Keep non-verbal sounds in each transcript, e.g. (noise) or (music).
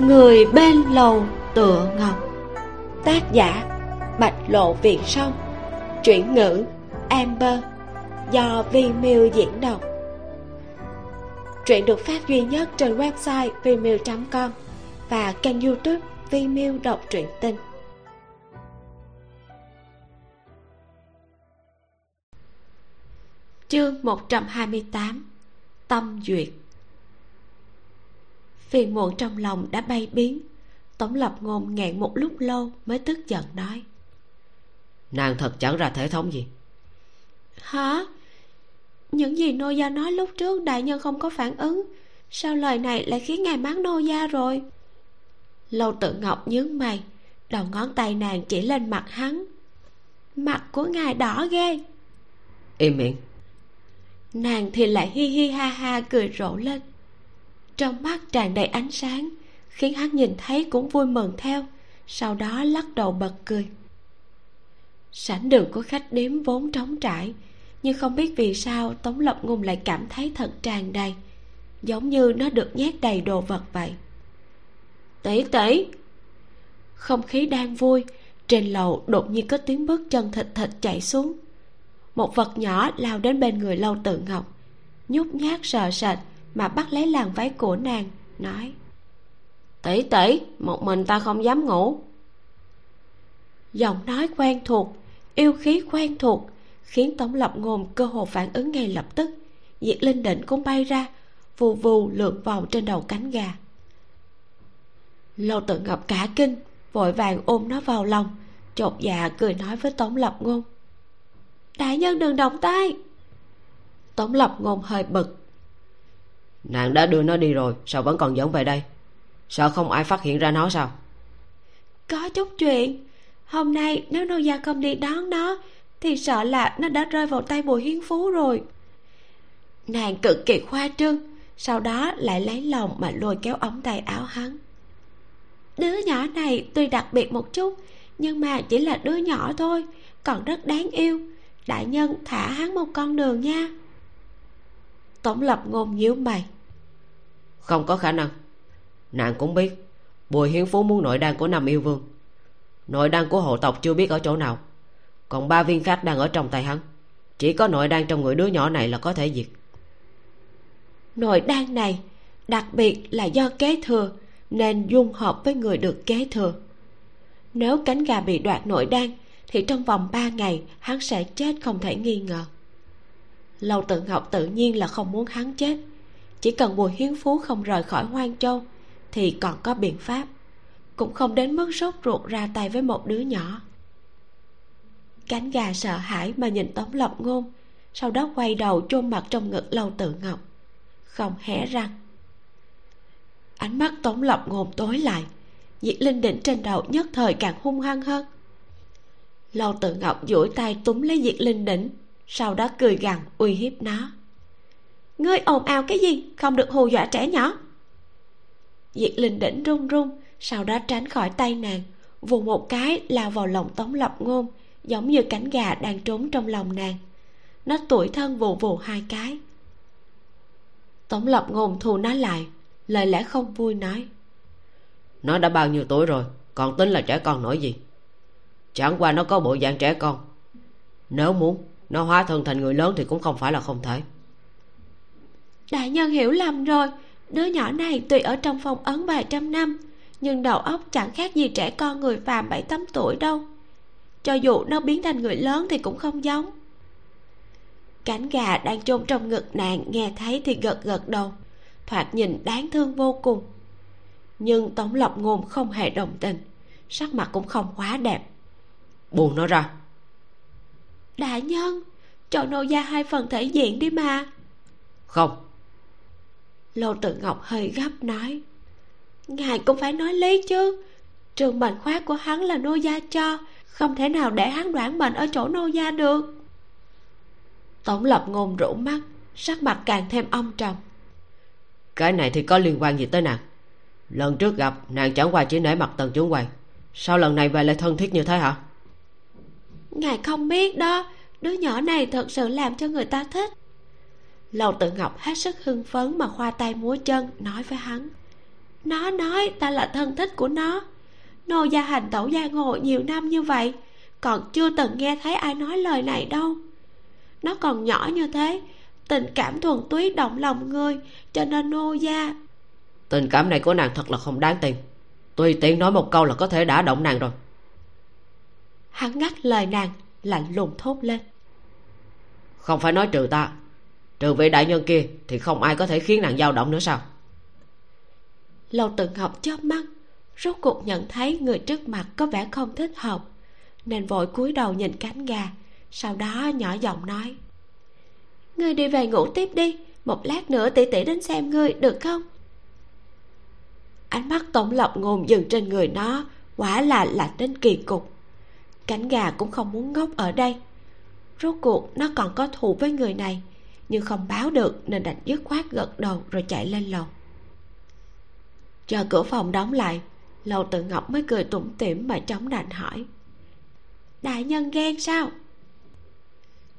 người bên lầu tựa ngọc. Tác giả, bạch lộ viện sông chuyển ngữ, amber. Do vi miu diễn đọc. Truyện được phát duy nhất trên website vimeo com và kênh youtube vimeo đọc truyện Tình. Chương 128 tâm duyệt. Phiền muộn trong lòng đã bay biến tống lập ngôn nghẹn một lúc lâu mới tức giận nói. Nàng thật chẳng ra thể thống gì. Hả? Những gì nô gia nói lúc trước đại nhân không có phản ứng sao lời này lại khiến ngài mắng nô gia rồi? Lâu tự ngọc nhướng mày đầu ngón tay nàng chỉ lên mặt hắn. Mặt của ngài đỏ ghê. Im miệng nàng thì lại hi hi ha ha cười rộ lên. Trong mắt tràn đầy ánh sáng, khiến hắn nhìn thấy cũng vui mừng theo, sau đó lắc đầu bật cười. Sảnh đường của khách điếm vốn trống trải, nhưng không biết vì sao tống lập ngôn lại cảm thấy thật tràn đầy, giống như nó được nhét đầy đồ vật vậy. Tỷ tỷ không khí đang vui, trên lầu đột nhiên có tiếng bước chân thịt thịt chạy xuống một vật nhỏ lao đến bên người lâu tự ngọc. Nhút nhát sợ sệt mà bắt lấy làn váy của nàng, nói, tỷ tỷ, một mình ta không dám ngủ. Giọng nói quen thuộc, yêu khí quen thuộc khiến tống lập ngôn cơ hồ phản ứng ngay lập tức. Diệt linh định cũng bay ra, vù vù lượn vòng trên đầu cánh gà. Lâu tự ngọc cả kinh, vội vàng ôm nó vào lòng, chột dạ cười nói với tống lập ngôn đại nhân đừng động tay. Tống lập ngôn hơi bực. Nàng đã đưa nó đi rồi sao vẫn còn dẫn về đây? Sợ không ai phát hiện ra nó sao? Có chút chuyện. Hôm nay nếu nô gia không đi đón nó thì sợ là nó đã rơi vào tay bùi hiến phú rồi. Nàng cực kỳ khoa trương sau đó lại lấy lòng mà lôi kéo ống tay áo hắn. Đứa nhỏ này tuy đặc biệt một chút nhưng mà chỉ là đứa nhỏ thôi còn rất đáng yêu đại nhân thả hắn một con đường nha. Tổng lập ngôn nhíu mày. Không có khả năng. Nàng cũng biết bùi hiến phú muốn nội đan của năm yêu vương. Nội đan của hộ tộc chưa biết ở chỗ nào. Còn ba viên khác đang ở trong tay hắn. Chỉ có nội đan trong người đứa nhỏ này là có thể diệt. Nội đan này đặc biệt là do kế thừa nên dung hợp với người được kế thừa. Nếu cánh gà bị đoạt nội đan thì trong vòng ba ngày, hắn sẽ chết không thể nghi ngờ. Lâu tự ngọc tự nhiên là không muốn hắn chết. Chỉ cần bùi hiến phú không rời khỏi hoang châu, thì còn có biện pháp. Cũng không đến mức sốt ruột ra tay với một đứa nhỏ. Cánh gà sợ hãi mà nhìn tống lộc ngôn, sau đó quay đầu chôn mặt trong ngực lâu tự ngọc, không hé răng. Ánh mắt tống lộc ngôn tối lại diệt linh đỉnh trên đầu nhất thời càng hung hăng hơn lâu tự ngọc duỗi tay túm lấy diệt linh đỉnh, sau đó cười gằn uy hiếp nó. Ngươi ồn ào cái gì? Không được hù dọa trẻ nhỏ. Diệt linh đỉnh run run, sau đó tránh khỏi tay nàng vùng một cái lao vào lòng tống lập ngôn, giống như cánh gà đang trốn trong lòng nàng. Nó tuổi thân vù vù hai cái. Tống lập ngôn thu nó lại, lời lẽ không vui nói. Nó đã bao nhiêu tuổi rồi? Còn tính là trẻ con nổi gì? Chẳng qua nó có bộ dạng trẻ con. Nếu muốn nó hóa thân thành người lớn thì cũng không phải là không thể. Đại nhân hiểu lầm rồi. Đứa nhỏ này tuy ở trong phòng ấn vài trăm năm, nhưng đầu óc chẳng khác gì trẻ con người phàm bảy tám tuổi đâu. Cho dù nó biến thành người lớn thì cũng không giống. Cánh gà đang chôn trong ngực nàng nghe thấy thì gật gật đầu, thoạt nhìn đáng thương vô cùng. Nhưng tống lộc ngôn không hề đồng tình, sắc mặt cũng không quá đẹp buông nó ra. Đại nhân cho nô gia hai phần thể diện đi mà. Không. Lô tự ngọc hơi gấp nói ngài cũng phải nói lý chứ. Trường mệnh khoát của hắn là nô gia cho không thể nào để hắn đoản mệnh ở chỗ nô gia được. Tổng lập ngôn rũ mắt sắc mặt càng thêm âm trầm. Cái này thì có liên quan gì tới nàng? Lần trước gặp nàng chẳng qua chỉ nể mặt tần chúng quầy. Sao lần này về lại thân thiết như thế hả ngài không biết đó. Đứa nhỏ này thật sự làm cho người ta thích. Lầu tự ngọc hết sức hưng phấn mà khoa tay múa chân, nói với hắn. Nó nói ta là thân thích của nó. Nô gia hành tẩu giang hồ nhiều năm như vậy, còn chưa từng nghe thấy ai nói lời này đâu. Nó còn nhỏ như thế, tình cảm thuần túy động lòng người, cho nên nô gia tình cảm này của nàng thật là không đáng tin. Tùy tiện nói một câu là có thể đã động nàng rồi hắn ngắt lời nàng lạnh lùng thốt lên. Không phải nói trừ ta trừ vị đại nhân kia thì không ai có thể khiến nàng dao động nữa sao? Lâu tự ngọc chớp mắt rốt cuộc nhận thấy người trước mặt có vẻ không thích hợp nên vội cúi đầu nhìn cánh gà sau đó nhỏ giọng nói. Ngươi đi về ngủ tiếp đi một lát nữa tỷ tỷ đến xem ngươi được không? Ánh mắt tổng lập ngôn dừng trên người nó quả là lạnh đến kỳ cục cánh gà cũng không muốn ngốc ở đây. Rốt cuộc, nó còn có thù với người này, nhưng không báo được nên đành dứt khoát gật đầu rồi chạy lên lầu. Chờ cửa phòng đóng lại, lầu tự ngọc mới cười tủm tỉm mà chống đành hỏi. Đại nhân ghen sao?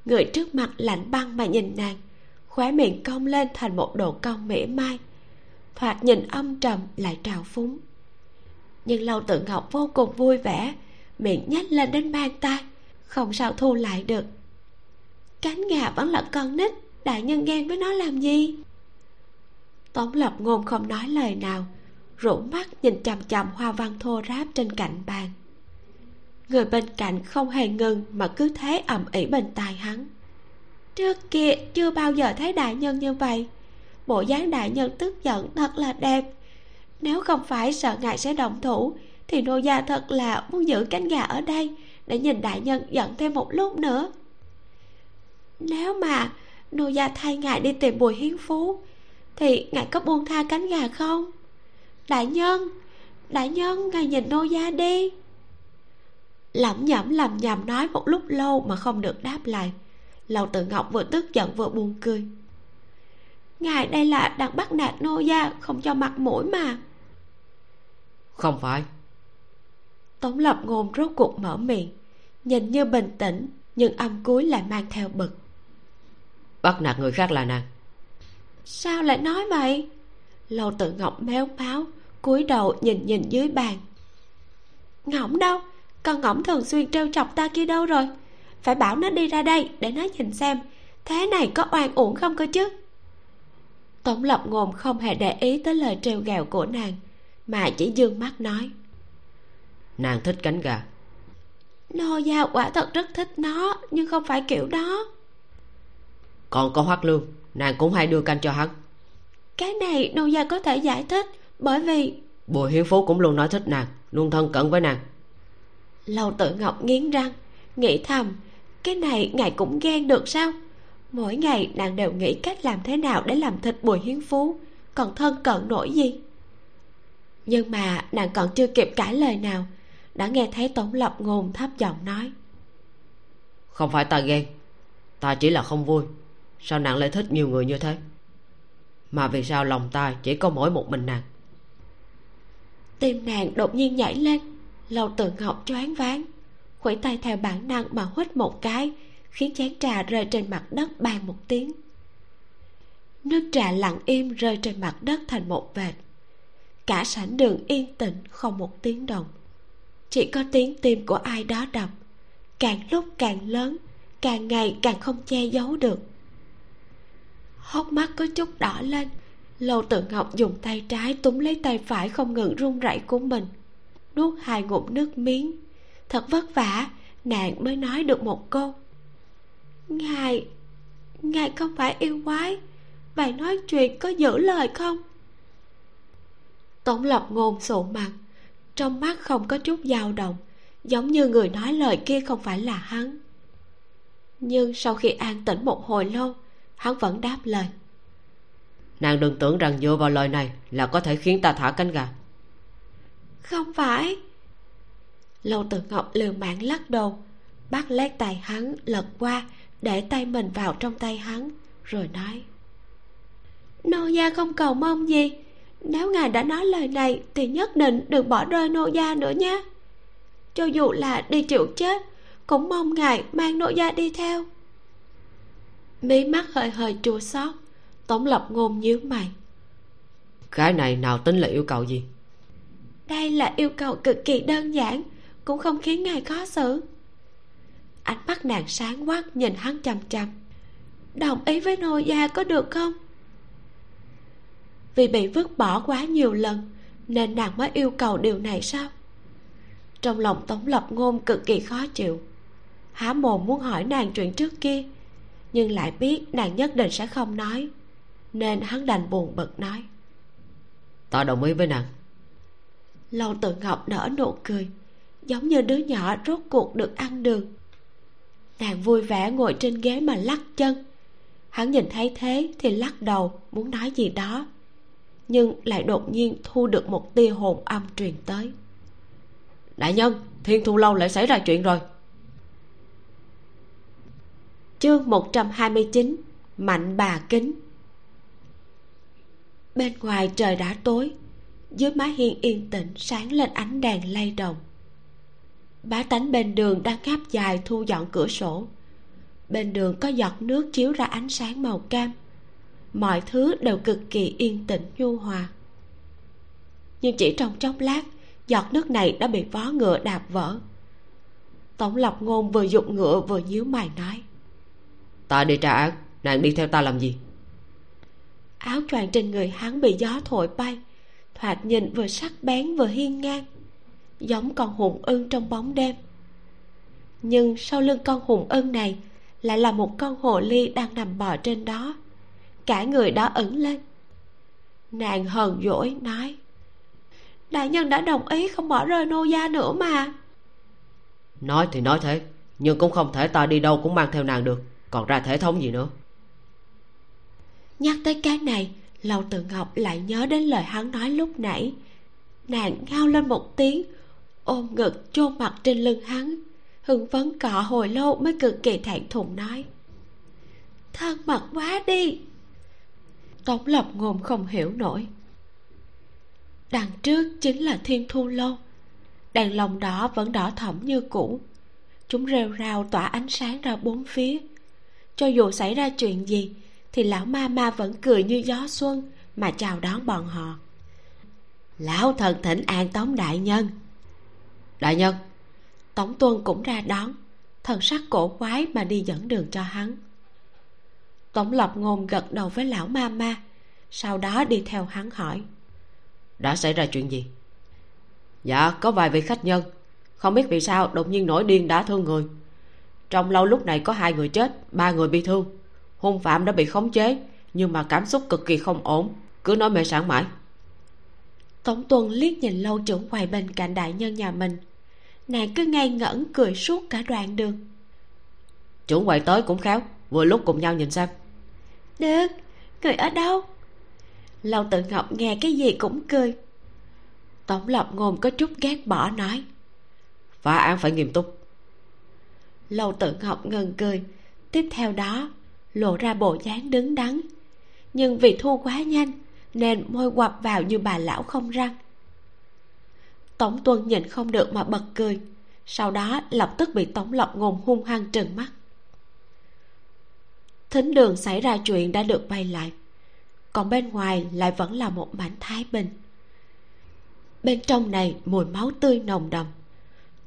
Người trước mặt lạnh băng mà nhìn nàng, khóe miệng cong lên thành một độ cong mỉa mai. Thoạt nhìn âm trầm lại trào phúng. Nhưng lâu tự ngọc vô cùng vui vẻ miệng nhếch lên đến mang tay, không sao thu lại được. Cánh gà vẫn là con nít, đại nhân ghen với nó làm gì? Tống lập ngôn không nói lời nào rũ mắt nhìn chằm chằm hoa văn thô ráp trên cạnh bàn. Người bên cạnh không hề ngừng mà cứ thế ầm ĩ bên tai hắn. Trước kia chưa bao giờ thấy đại nhân như vậy. Bộ dáng đại nhân tức giận thật là đẹp. Nếu không phải sợ ngài sẽ động thủ thì nô gia thật là muốn giữ cánh gà ở đây, để nhìn đại nhân giận thêm một lúc nữa. Nếu mà nô gia thay ngài đi tìm bùi hiến phú, thì ngài có buông tha cánh gà không? Đại nhân đại nhân, ngài nhìn nô gia đi. Lẩm nhẩm lầm nhầm nói một lúc lâu mà không được đáp lại. Lầu tự ngọc vừa tức giận vừa buồn cười. Ngài đây là đang bắt nạt nô gia, không cho mặt mũi mà. Không phải tống lập ngôn rốt cuộc mở miệng nhìn như bình tĩnh nhưng âm cuối lại mang theo bực. Bắt nạt người khác là nàng. Sao lại nói vậy? Lầu tự ngọc méo máu cúi đầu nhìn nhìn dưới bàn. Ngỗng đâu? Con ngỗng thường xuyên trêu chọc ta kia đâu rồi? Phải bảo nó đi ra đây để nó nhìn xem thế này có oan uổng không cơ chứ? Tổng lập ngôn không hề để ý tới lời trêu ghẹo của nàng mà chỉ dương mắt nói nàng thích cánh gà. Nô gia quả thật rất thích nó nhưng không phải kiểu đó. Còn có hoắc lương nàng cũng hay đưa canh cho hắn. Cái này nô gia có thể giải thích bởi vì bùi hiến phú cũng luôn nói thích nàng luôn thân cận với nàng. Lâu tự ngọc nghiến răng nghĩ thầm cái này ngài cũng ghen được sao? Mỗi ngày nàng đều nghĩ cách làm thế nào để làm thịt bùi hiến phú còn thân cận nổi gì? Nhưng mà nàng còn chưa kịp cãi lời nào đã nghe thấy tổng lập ngôn thấp giọng nói. Không phải ta ghen ta chỉ là không vui. Sao nàng lại thích nhiều người như thế? Mà vì sao lòng ta chỉ có mỗi một mình nàng? Tim nàng đột nhiên nhảy lên lâu tự ngọc choáng váng khuỷu tay theo bản năng mà hít một cái khiến chén trà rơi trên mặt đất bàn một tiếng. Nước trà lặng im rơi trên mặt đất thành một vệt. Cả sảnh đường yên tĩnh không một tiếng động chỉ có tiếng tim của ai đó đập càng lúc càng lớn, càng ngày càng không che giấu được. Hốc mắt có chút đỏ lên. Lâu tự ngọc dùng tay trái túm lấy tay phải không ngừng run rẩy của mình, nuốt hai ngụm nước miếng. Thật vất vả, nàng mới nói được một câu. Ngài ngài không phải yêu quái vậy nói chuyện có giữ lời không? Tổng lập ngôn sụ mặt trong mắt không có chút dao động giống như người nói lời kia không phải là hắn. Nhưng sau khi an tĩnh một hồi lâu hắn vẫn đáp lời. Nàng đừng tưởng rằng dựa vào lời này là có thể khiến ta thả cánh gà. Không phải. Lâu tự ngọc liều mạng lắc đầu bắt lấy tay hắn lật qua để tay mình vào trong tay hắn rồi nói. Nô gia không cầu mong gì nếu ngài đã nói lời này thì nhất định đừng bỏ rơi nô gia nữa nhé. Cho dù là đi chịu chết cũng mong ngài mang nô gia đi theo. Mí mắt hơi hơi chua xót tống lập ngôn nhíu mày. Cái này nào tính là yêu cầu gì? Đây là yêu cầu cực kỳ đơn giản cũng không khiến ngài khó xử. Ánh mắt nàng sáng quắc nhìn hắn chằm chằm. Đồng ý với nô gia có được không vì bị vứt bỏ quá nhiều lần nên nàng mới yêu cầu điều này sao? Trong lòng tống lập ngôn cực kỳ khó chịu. Há mồm muốn hỏi nàng chuyện trước kia nhưng lại biết nàng nhất định sẽ không nói nên hắn đành buồn bực nói. Ta đồng ý với nàng. Lâu tự ngọc nở nụ cười giống như đứa nhỏ rốt cuộc được ăn đường nàng vui vẻ ngồi trên ghế mà lắc chân. Hắn nhìn thấy thế thì lắc đầu muốn nói gì đó nhưng lại đột nhiên thu được một tia hồn âm truyền tới. Đại nhân thiên thu lâu lại xảy ra chuyện rồi. Chương 129 mạnh bà kính. Bên ngoài trời đã tối dưới mái hiên yên tĩnh sáng lên ánh đèn lay động. Bá tánh bên đường đang ngáp dài thu dọn cửa sổ. Bên đường có giọt nước chiếu ra ánh sáng màu cam mọi thứ đều cực kỳ yên tĩnh nhu hòa. Nhưng chỉ trong chốc lát giọt nước này đã bị vó ngựa đạp vỡ. Tổng lộc ngôn vừa dụng ngựa vừa nhíu mày nói ta đi tra án nàng đi theo ta làm gì? Áo choàng trên người hắn bị gió thổi bay thoạt nhìn vừa sắc bén vừa hiên ngang giống con hùng ưng trong bóng đêm. Nhưng sau lưng con hùng ưng này lại là một con hồ ly đang nằm bò trên đó cả người đó ẩn lên. Nàng hờn dỗi nói đại nhân đã đồng ý không bỏ rơi nô gia nữa mà. Nói thì nói thế nhưng cũng không thể ta đi đâu cũng mang theo nàng được còn ra thể thống gì nữa. Nhắc tới cái này lâu tự ngọc lại nhớ đến lời hắn nói lúc nãy. Nàng ngao lên một tiếng ôm ngực chôn mặt trên lưng hắn hưng phấn cọ hồi lâu mới cực kỳ thẹn thùng nói thân mật quá đi tống lập ngôn không hiểu nổi. Đằng trước chính là thiên thu lâu. Đèn lồng đỏ vẫn đỏ thẫm như cũ. Chúng rêu rao tỏa ánh sáng ra bốn phía. Cho dù xảy ra chuyện gì, thì lão ma ma vẫn cười như gió xuân mà chào đón bọn họ. Lão thần thỉnh an tống đại nhân. Đại nhân. Tống tuân cũng ra đón. Thần sắc cổ quái mà đi dẫn đường cho hắn tống lập ngôn gật đầu với lão ma ma. Sau đó đi theo hắn hỏi. Đã xảy ra chuyện gì? Dạ có vài vị khách nhân. Không biết vì sao đột nhiên nổi điên đã thương người. Trong lâu lúc này có hai người chết ba người bị thương. Hung phạm đã bị khống chế nhưng mà cảm xúc cực kỳ không ổn. Cứ nói mê sản mãi. Tống tuân liếc nhìn lâu trưởng quầy bên cạnh đại nhân nhà mình. Nàng cứ ngây ngẩn cười suốt cả đoạn đường. Trưởng quầy tới cũng khéo vừa lúc cùng nhau nhìn xem được người ở đâu? Lâu tự ngọc nghe cái gì cũng cười. Tổng lập ngôn có chút ghét bỏ nói. Phá án phải nghiêm túc. Lâu tự ngọc ngần cười. Tiếp theo đó, lộ ra bộ dáng đứng đắn. Nhưng vì thu quá nhanh, nên môi quặp vào như bà lão không răng. Tổng tuân nhìn không được mà bật cười. Sau đó, lập tức bị tổng lập ngôn hung hăng trừng mắt thính đường xảy ra chuyện đã được bay lại. Còn bên ngoài lại vẫn là một mảnh thái bình. Bên trong này mùi máu tươi nồng đậm.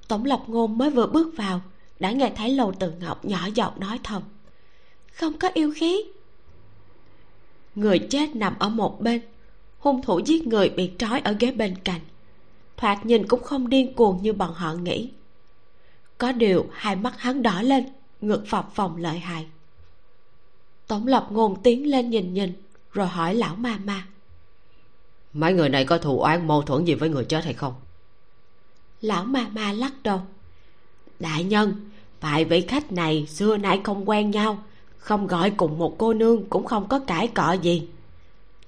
Tổng lập ngôn mới vừa bước vào, đã nghe thấy lầu tự ngọc nhỏ giọng nói thầm. Không có yêu khí. Người chết nằm ở một bên, hung thủ giết người bị trói ở ghế bên cạnh. Thoạt nhìn cũng không điên cuồng như bọn họ nghĩ. Có điều hai mắt hắn đỏ lên, ngực phập phồng lợi hại tổng lập ngôn tiến lên nhìn nhìn rồi hỏi lão ma ma. Mấy người này có thù oán mâu thuẫn gì với người chết hay không? Lão ma ma lắc đầu. Đại nhân vài vị khách này xưa nay không quen nhau không gọi cùng một cô nương cũng không có cãi cọ gì.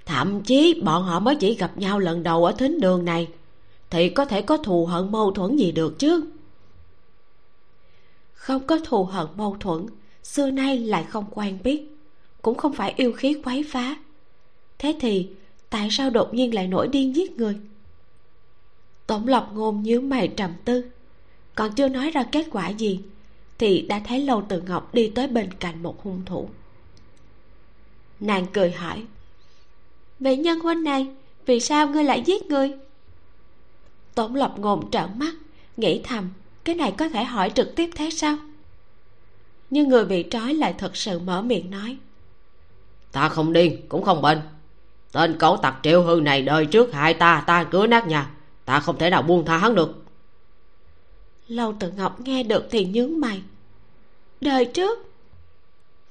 Thậm chí bọn họ mới chỉ gặp nhau lần đầu ở thính đường này thì có thể có thù hận mâu thuẫn gì được chứ? Không có thù hận mâu thuẫn xưa nay lại không quen biết cũng không phải yêu khí quấy phá. Thế thì, tại sao đột nhiên lại nổi điên giết người? Tổng lộc ngôn nhíu mày trầm tư. Còn chưa nói ra kết quả gì, thì đã thấy lâu từ ngọc đi tới bên cạnh một hung thủ. Nàng cười hỏi vị nhân huynh này, vì sao ngươi lại giết người? Tổng lộc ngôn trợn mắt, nghĩ thầm, cái này có thể hỏi trực tiếp thế sao? Nhưng người bị trói lại thật sự mở miệng nói ta không điên cũng không bệnh. Tên cẩu tặc triệu hư này đời trước hại ta ta cửa nát nhà. Ta không thể nào buông tha hắn được. Lâu tự ngọc nghe được thì nhướng mày. Đời trước?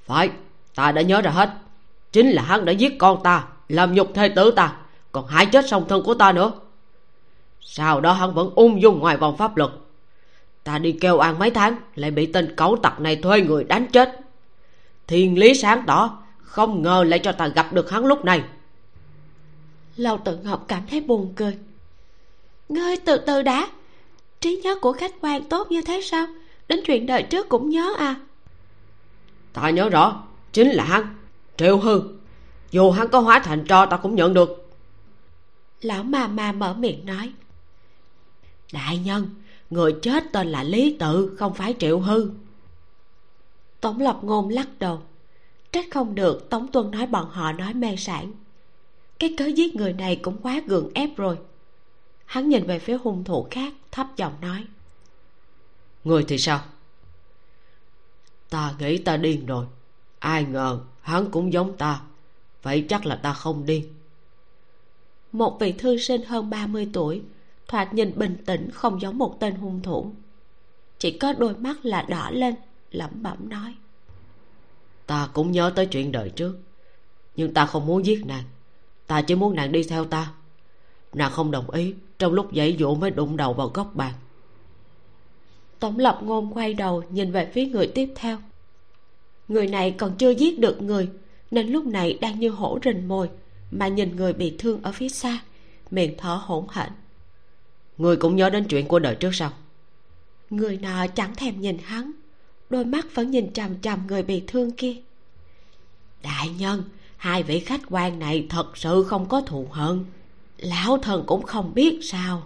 Phải ta đã nhớ ra hết. Chính là hắn đã giết con ta làm nhục thê tử ta còn hại chết song thân của ta nữa. Sau đó hắn vẫn ung dung ngoài vòng pháp luật. Ta đi kêu an mấy tháng lại bị tên cẩu tặc này thuê người đánh chết. Thiên lý sáng tỏ không ngờ lại cho ta gặp được hắn lúc này. Lâu tự ngọc cảm thấy buồn cười. Ngươi từ từ đã. Trí nhớ của khách quan tốt như thế sao? Đến chuyện đời trước cũng nhớ à? Ta nhớ rõ chính là hắn triệu hư. Dù hắn có hóa thành cho ta cũng nhận được. Lão mà mà mở miệng nói. Đại nhân người chết tên là lý tự không phải triệu hư. Tống lập ngôn lắc đầu trách không được tống tuân nói bọn họ nói mê sản. Cái cớ giết người này cũng quá gượng ép rồi. Hắn nhìn về phía hung thủ khác thấp giọng nói. Người thì sao? Ta nghĩ ta điên rồi. Ai ngờ hắn cũng giống ta. Vậy chắc là ta không điên. Một vị thư sinh hơn 30 tuổi thoạt nhìn bình tĩnh không giống một tên hung thủ. Chỉ có đôi mắt là đỏ lên lẩm bẩm nói ta cũng nhớ tới chuyện đời trước. Nhưng ta không muốn giết nàng. Ta chỉ muốn nàng đi theo ta. Nàng không đồng ý trong lúc dãy dụ mới đụng đầu vào góc bàn. Tổng lập ngôn quay đầu nhìn về phía người tiếp theo. Người này còn chưa giết được người nên lúc này đang như hổ rình mồi mà nhìn người bị thương ở phía xa miệng thở hổn hển. Người cũng nhớ đến chuyện của đời trước sao? Người nọ chẳng thèm nhìn hắn đôi mắt vẫn nhìn chằm chằm người bị thương kia. Đại nhân, hai vị khách quan này thật sự không có thù hận. Lão thần cũng không biết sao.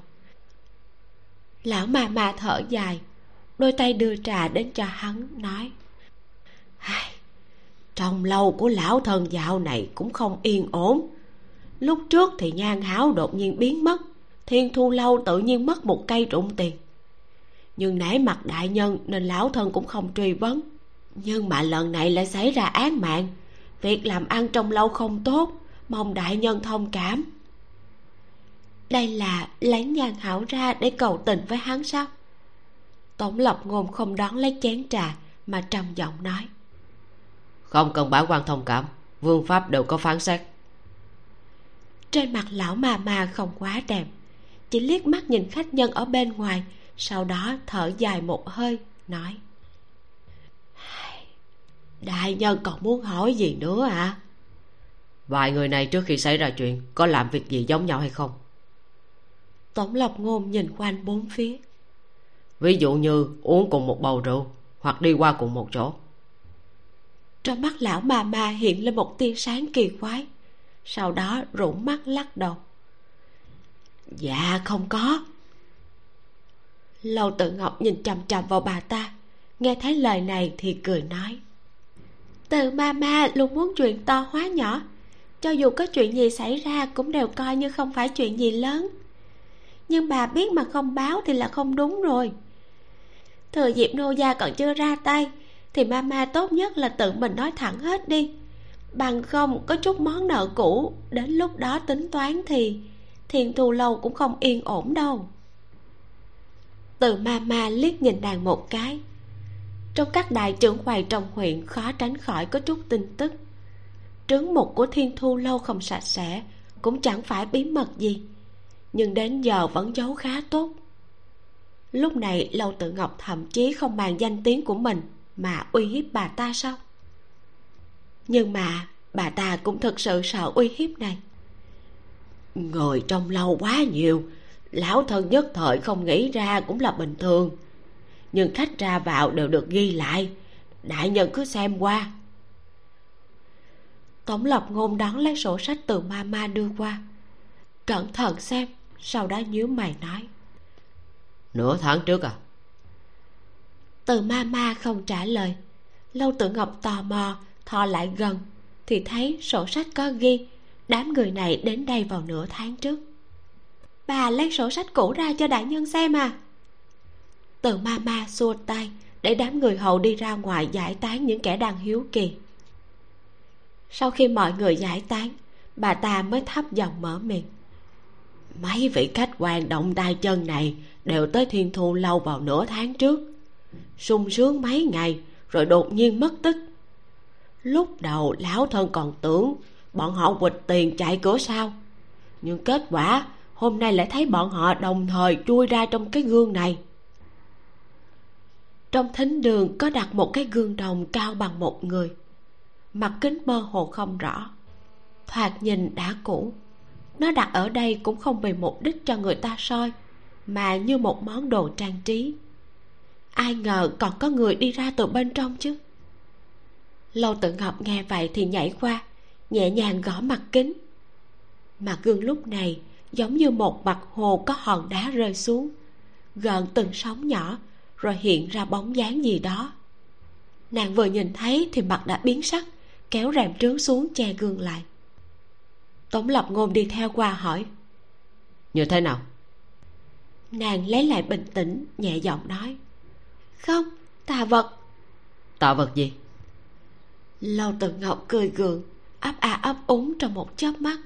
Lão mà mà thở dài, đôi tay đưa trà đến cho hắn, nói trong lâu của lão thần dạo này cũng không yên ổn. Lúc trước thì nhan háo đột nhiên biến mất, thiên thu lâu tự nhiên mất một cây trụng tiền nhưng nể mặt đại nhân nên lão thân cũng không truy vấn. Nhưng mà lần này lại xảy ra án mạng. Việc làm ăn trong lâu không tốt mong đại nhân thông cảm. Đây là lấy nhàn hảo ra để cầu tình với hắn sao? Tổng lập ngôn không đón lấy chén trà mà trầm giọng nói. Không cần bản quan thông cảm vương pháp đều có phán xét. Trên mặt lão mà mà không quá đẹp chỉ liếc mắt nhìn khách nhân ở bên ngoài sau đó thở dài một hơi nói đại nhân còn muốn hỏi gì nữa à? Vài người này trước khi xảy ra chuyện có làm việc gì giống nhau hay không? Tổng lộc ngôn nhìn quanh bốn phía. Ví dụ như uống cùng một bầu rượu hoặc đi qua cùng một chỗ. Trong mắt lão mà mà hiện lên một tia sáng kỳ quái sau đó rủng mắt lắc đầu. Dạ không có lâu tự ngọc nhìn chằm chằm vào bà ta. Nghe thấy lời này thì cười nói. Từ ma ma luôn muốn chuyện to hóa nhỏ. Cho dù có chuyện gì xảy ra cũng đều coi như không phải chuyện gì lớn. Nhưng bà biết mà không báo thì là không đúng rồi. Thừa dịp nô gia còn chưa ra tay, thì mama tốt nhất là tự mình nói thẳng hết đi. Bằng không, có chút món nợ cũ, đến lúc đó tính toán thì thiền thù lâu cũng không yên ổn đâu từ mama liếc nhìn nàng một cái. Trong các đại trưởng quầy trong huyện khó tránh khỏi có chút tin tức. Trướng mục của thiên thu lâu không sạch sẽ, cũng chẳng phải bí mật gì, nhưng đến giờ vẫn giấu khá tốt. Lúc này, lâu tự ngọc thậm chí không màng danh tiếng của mình, mà uy hiếp bà ta sao? Nhưng mà, bà ta cũng thực sự sợ uy hiếp này. Người trong lâu quá nhiều lão thân nhất thời không nghĩ ra cũng là bình thường. Nhưng khách ra vào đều được ghi lại. Đại nhân cứ xem qua. Tổng lập ngôn đón lấy sổ sách từ mama đưa qua. Cẩn thận xem sau đó nhíu mày nói. Nửa tháng trước à? Từ ma ma không trả lời. Lâu tự ngọc tò mò thò lại gần thì thấy sổ sách có ghi đám người này đến đây vào nửa tháng trước bà lấy sổ sách cũ ra cho đại nhân xem à. Từ ma ma xua tay, để đám người hầu đi ra ngoài giải tán những kẻ đang hiếu kỳ. Sau khi mọi người giải tán, bà ta mới thấp giọng mở miệng. Mấy vị khách quan động tay chân này đều tới thiên thu lâu vào nửa tháng trước. Sung sướng mấy ngày, rồi đột nhiên mất tích. Lúc đầu lão thân còn tưởng bọn họ quỵt tiền chạy cửa sau, nhưng kết quả hôm nay lại thấy bọn họ đồng thời chui ra trong cái gương này. Trong thính đường có đặt một cái gương đồng cao bằng một người. Mặt kính mơ hồ không rõ. Thoạt nhìn đã cũ. Nó đặt ở đây cũng không vì mục đích cho người ta soi, mà như một món đồ trang trí. Ai ngờ còn có người đi ra từ bên trong chứ. Lâu tự ngọc nghe vậy thì nhảy qua, nhẹ nhàng gõ mặt kính. Mặt gương lúc này giống như một mặt hồ có hòn đá rơi xuống. Gợn từng sóng nhỏ rồi hiện ra bóng dáng gì đó. Nàng vừa nhìn thấy thì mặt đã biến sắc kéo rèm trướng xuống che gương lại. Tống lập ngôn đi theo qua hỏi như thế nào? Nàng lấy lại bình tĩnh nhẹ giọng nói không tà vật. Tà vật gì? Lâu tự ngọc cười gượng ấp a ấp úng trong một chớp mắt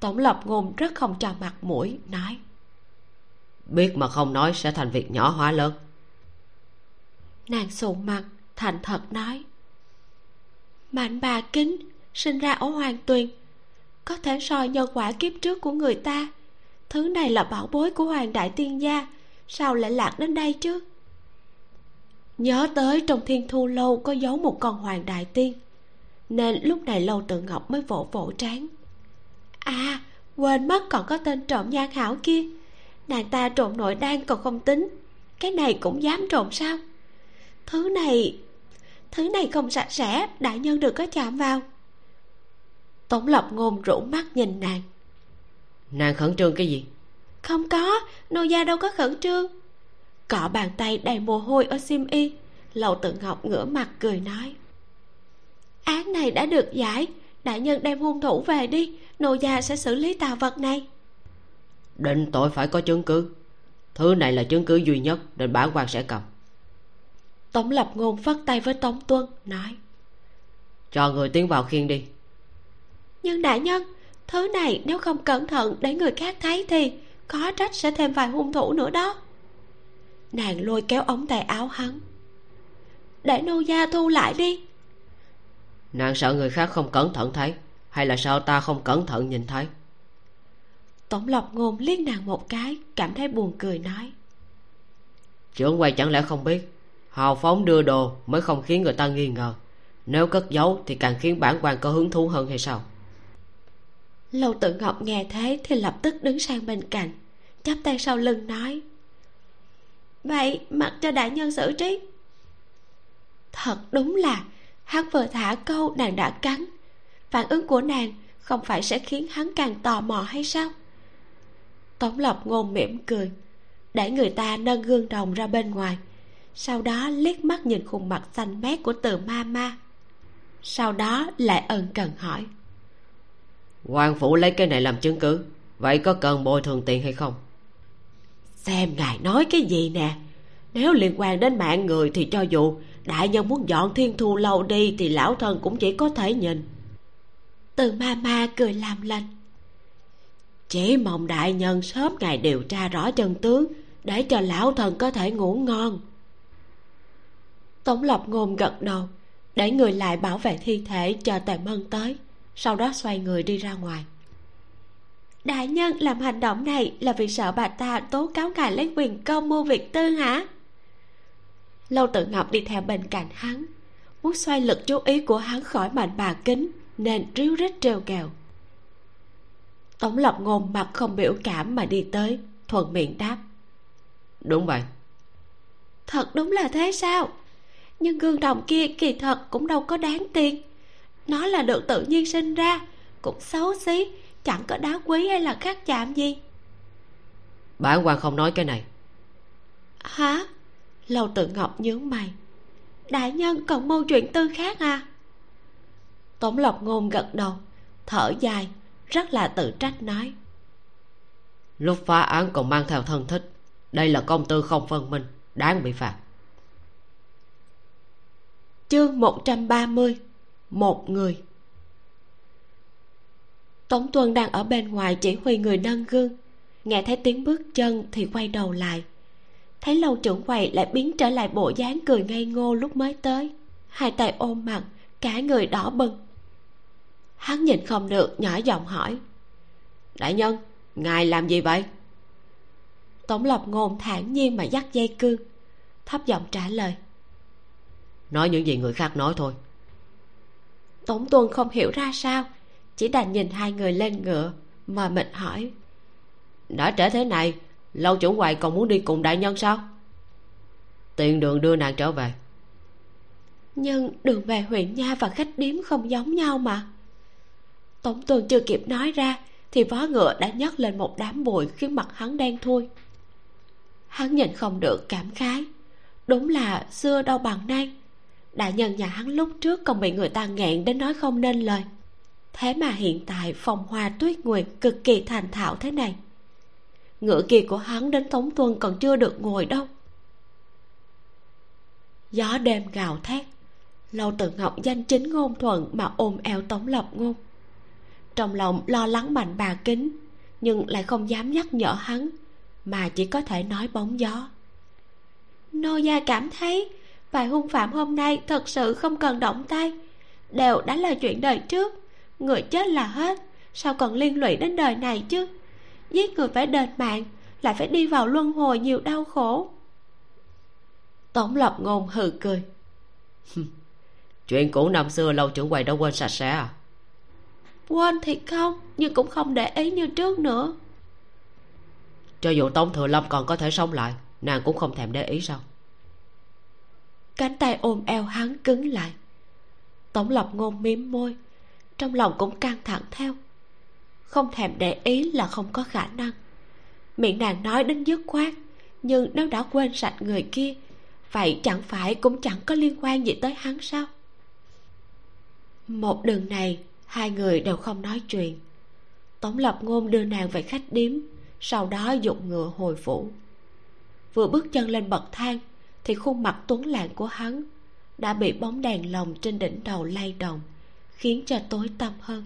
tổng lập ngôn rất không cho mặt mũi nói. Biết mà không nói sẽ thành việc nhỏ hóa lớn. Nàng sụn mặt thành thật nói. Mạnh bà kính sinh ra ở hoàng tuyền có thể soi nhân quả kiếp trước của người ta. Thứ này là bảo bối của hoàng đại tiên gia sao lại lạc đến đây chứ? Nhớ tới trong thiên thu lâu có giấu một con hoàng đại tiên nên lúc này lâu tự ngọc mới vỗ vỗ trán à quên mất còn có tên trộm nhan hảo kia. Nàng ta trộm nội đan còn không tính. Cái này cũng dám trộm sao? Thứ này thứ này không sạch sẽ đại nhân đừng có chạm vào. Tống lập ngôn rũ mắt nhìn nàng. Nàng khẩn trương cái gì? Không có nô gia đâu có khẩn trương. Cọ bàn tay đầy mồ hôi ở sim y lầu tự ngọc ngửa mặt cười nói. Án này đã được giải đại nhân đem hung thủ về đi nô gia sẽ xử lý tà vật này. Định tội phải có chứng cứ. Thứ này là chứng cứ duy nhất nên bản quan sẽ cầm. Tống lập ngôn phất tay với tống tuân nói. Cho người tiến vào khiên đi. Nhưng đại nhân thứ này nếu không cẩn thận để người khác thấy thì có trách sẽ thêm vài hung thủ nữa đó. Nàng lôi kéo ống tay áo hắn. Để nô gia thu lại đi nàng sợ người khác không cẩn thận thấy hay là sợ ta không cẩn thận nhìn thấy? Tổng lộc ngôn liếc nàng một cái cảm thấy buồn cười nói. Trưởng quay chẳng lẽ không biết hào phóng đưa đồ mới không khiến người ta nghi ngờ. Nếu cất giấu thì càng khiến bản quan có hứng thú hơn hay sao? Lâu tự ngọc nghe thế thì lập tức đứng sang bên cạnh chắp tay sau lưng nói. Vậy mặc cho đại nhân xử trí. Thật đúng là hắn vừa thả câu nàng đã cắn. Phản ứng của nàng không phải sẽ khiến hắn càng tò mò hay sao? Tống lộc ngôn mỉm cười để người ta nâng gương đồng ra bên ngoài sau đó liếc mắt nhìn khuôn mặt xanh mét của từ ma ma. Sau đó lại ân cần hỏi quan phủ lấy cái này làm chứng cứ vậy có cần bồi thường tiền hay không? Xem ngài nói cái gì nè nếu liên quan đến mạng người thì cho dù đại nhân muốn dọn thiên thu lâu đi thì lão thân cũng chỉ có thể nhìn. Từ ma ma cười làm lành. Chỉ mong đại nhân sớm ngày điều tra rõ chân tướng để cho lão thần có thể ngủ ngon. Tống lập ngôn gật đầu, để người lại bảo vệ thi thể chờ tề mân tới, sau đó xoay người đi ra ngoài. Đại nhân làm hành động này là vì sợ bà ta tố cáo ngài lấy quyền công mua việc tư hả? Lâu tự ngọc đi theo bên cạnh hắn. Muốn xoay lực chú ý của hắn khỏi mạnh bà kính nên ríu rít trêu kẹo. Tống lập ngôn mặt không biểu cảm mà đi tới thuận miệng đáp. Đúng vậy. Thật đúng là thế sao? Nhưng gương đồng kia kỳ thật cũng đâu có đáng tiền. Nó là được tự nhiên sinh ra cũng xấu xí chẳng có đá quý hay là khắc chạm gì. Bản quan không nói cái này. Hả lâu tự ngọc nhướng mày. Đại nhân còn mưu chuyện tư khác à? Tống lộc ngôn gật đầu thở dài rất là tự trách nói. Lúc phá án còn mang theo thân thích đây là công tư không phân minh đáng bị phạt. Chương 130 một người. Tống tuân đang ở bên ngoài chỉ huy người nâng gương nghe thấy tiếng bước chân thì quay đầu lại thấy lâu trưởng quầy lại biến trở lại bộ dáng cười ngây ngô lúc mới tới. Hai tay ôm mặt cả người đỏ bừng. Hắn nhìn không được nhỏ giọng hỏi. Đại nhân ngài làm gì vậy? Tổng lập ngôn thản nhiên mà dắt dây cương thấp giọng trả lời. Nói những gì người khác nói thôi. Tổng tuần không hiểu ra sao chỉ đành nhìn hai người lên ngựa mà mệt hỏi. Đã trễ thế này lâu chủ quầy còn muốn đi cùng đại nhân sao? Tiện đường đưa nàng trở về. Nhưng đường về huyện nha và khách điếm không giống nhau mà. Tổng tuần chưa kịp nói ra, thì vó ngựa đã nhấc lên một đám bụi khiến mặt hắn đen thui. Hắn nhìn không được cảm khái. Đúng là xưa đâu bằng nay. Đại nhân nhà hắn lúc trước còn bị người ta nghẹn đến nói không nên lời. Thế mà hiện tại phòng hoa tuyết nguyệt cực kỳ thành thạo thế này ngựa kia của hắn đến thống tuân còn chưa được ngồi đâu. Gió đêm gào thét, lâu tự ngọc danh chính ngôn thuận mà ôm eo tống lập ngôn. Trong lòng lo lắng mạnh bà kính, nhưng lại không dám nhắc nhở hắn, mà chỉ có thể nói bóng gió. Nô gia cảm thấy vài hung phạm hôm nay thật sự không cần động tay, đều đã là chuyện đời trước, người chết là hết, sao còn liên lụy đến đời này chứ? Giết người phải đền mạng lại phải đi vào luân hồi nhiều đau khổ. Tổng lập ngôn hừ cười. chuyện cũ năm xưa lâu trưởng quầy đã quên sạch sẽ à? Quên thì không nhưng cũng không để ý như trước nữa. Cho dù tống thừa lâm còn có thể sống lại nàng cũng không thèm để ý sao? Cánh tay ôm eo hắn cứng lại. Tổng lập ngôn miếm môi trong lòng cũng căng thẳng theo không thèm để ý là không có khả năng. Miệng nàng nói đến dứt khoát, nhưng nếu đã quên sạch người kia, vậy chẳng phải cũng chẳng có liên quan gì tới hắn sao? Một đường này, hai người đều không nói chuyện. Tổng lập ngôn đưa nàng về khách điếm, sau đó dụng ngựa hồi phủ. Vừa bước chân lên bậc thang, thì khuôn mặt tuấn lạng của hắn đã bị bóng đèn lồng trên đỉnh đầu lay động, khiến cho tối tăm hơn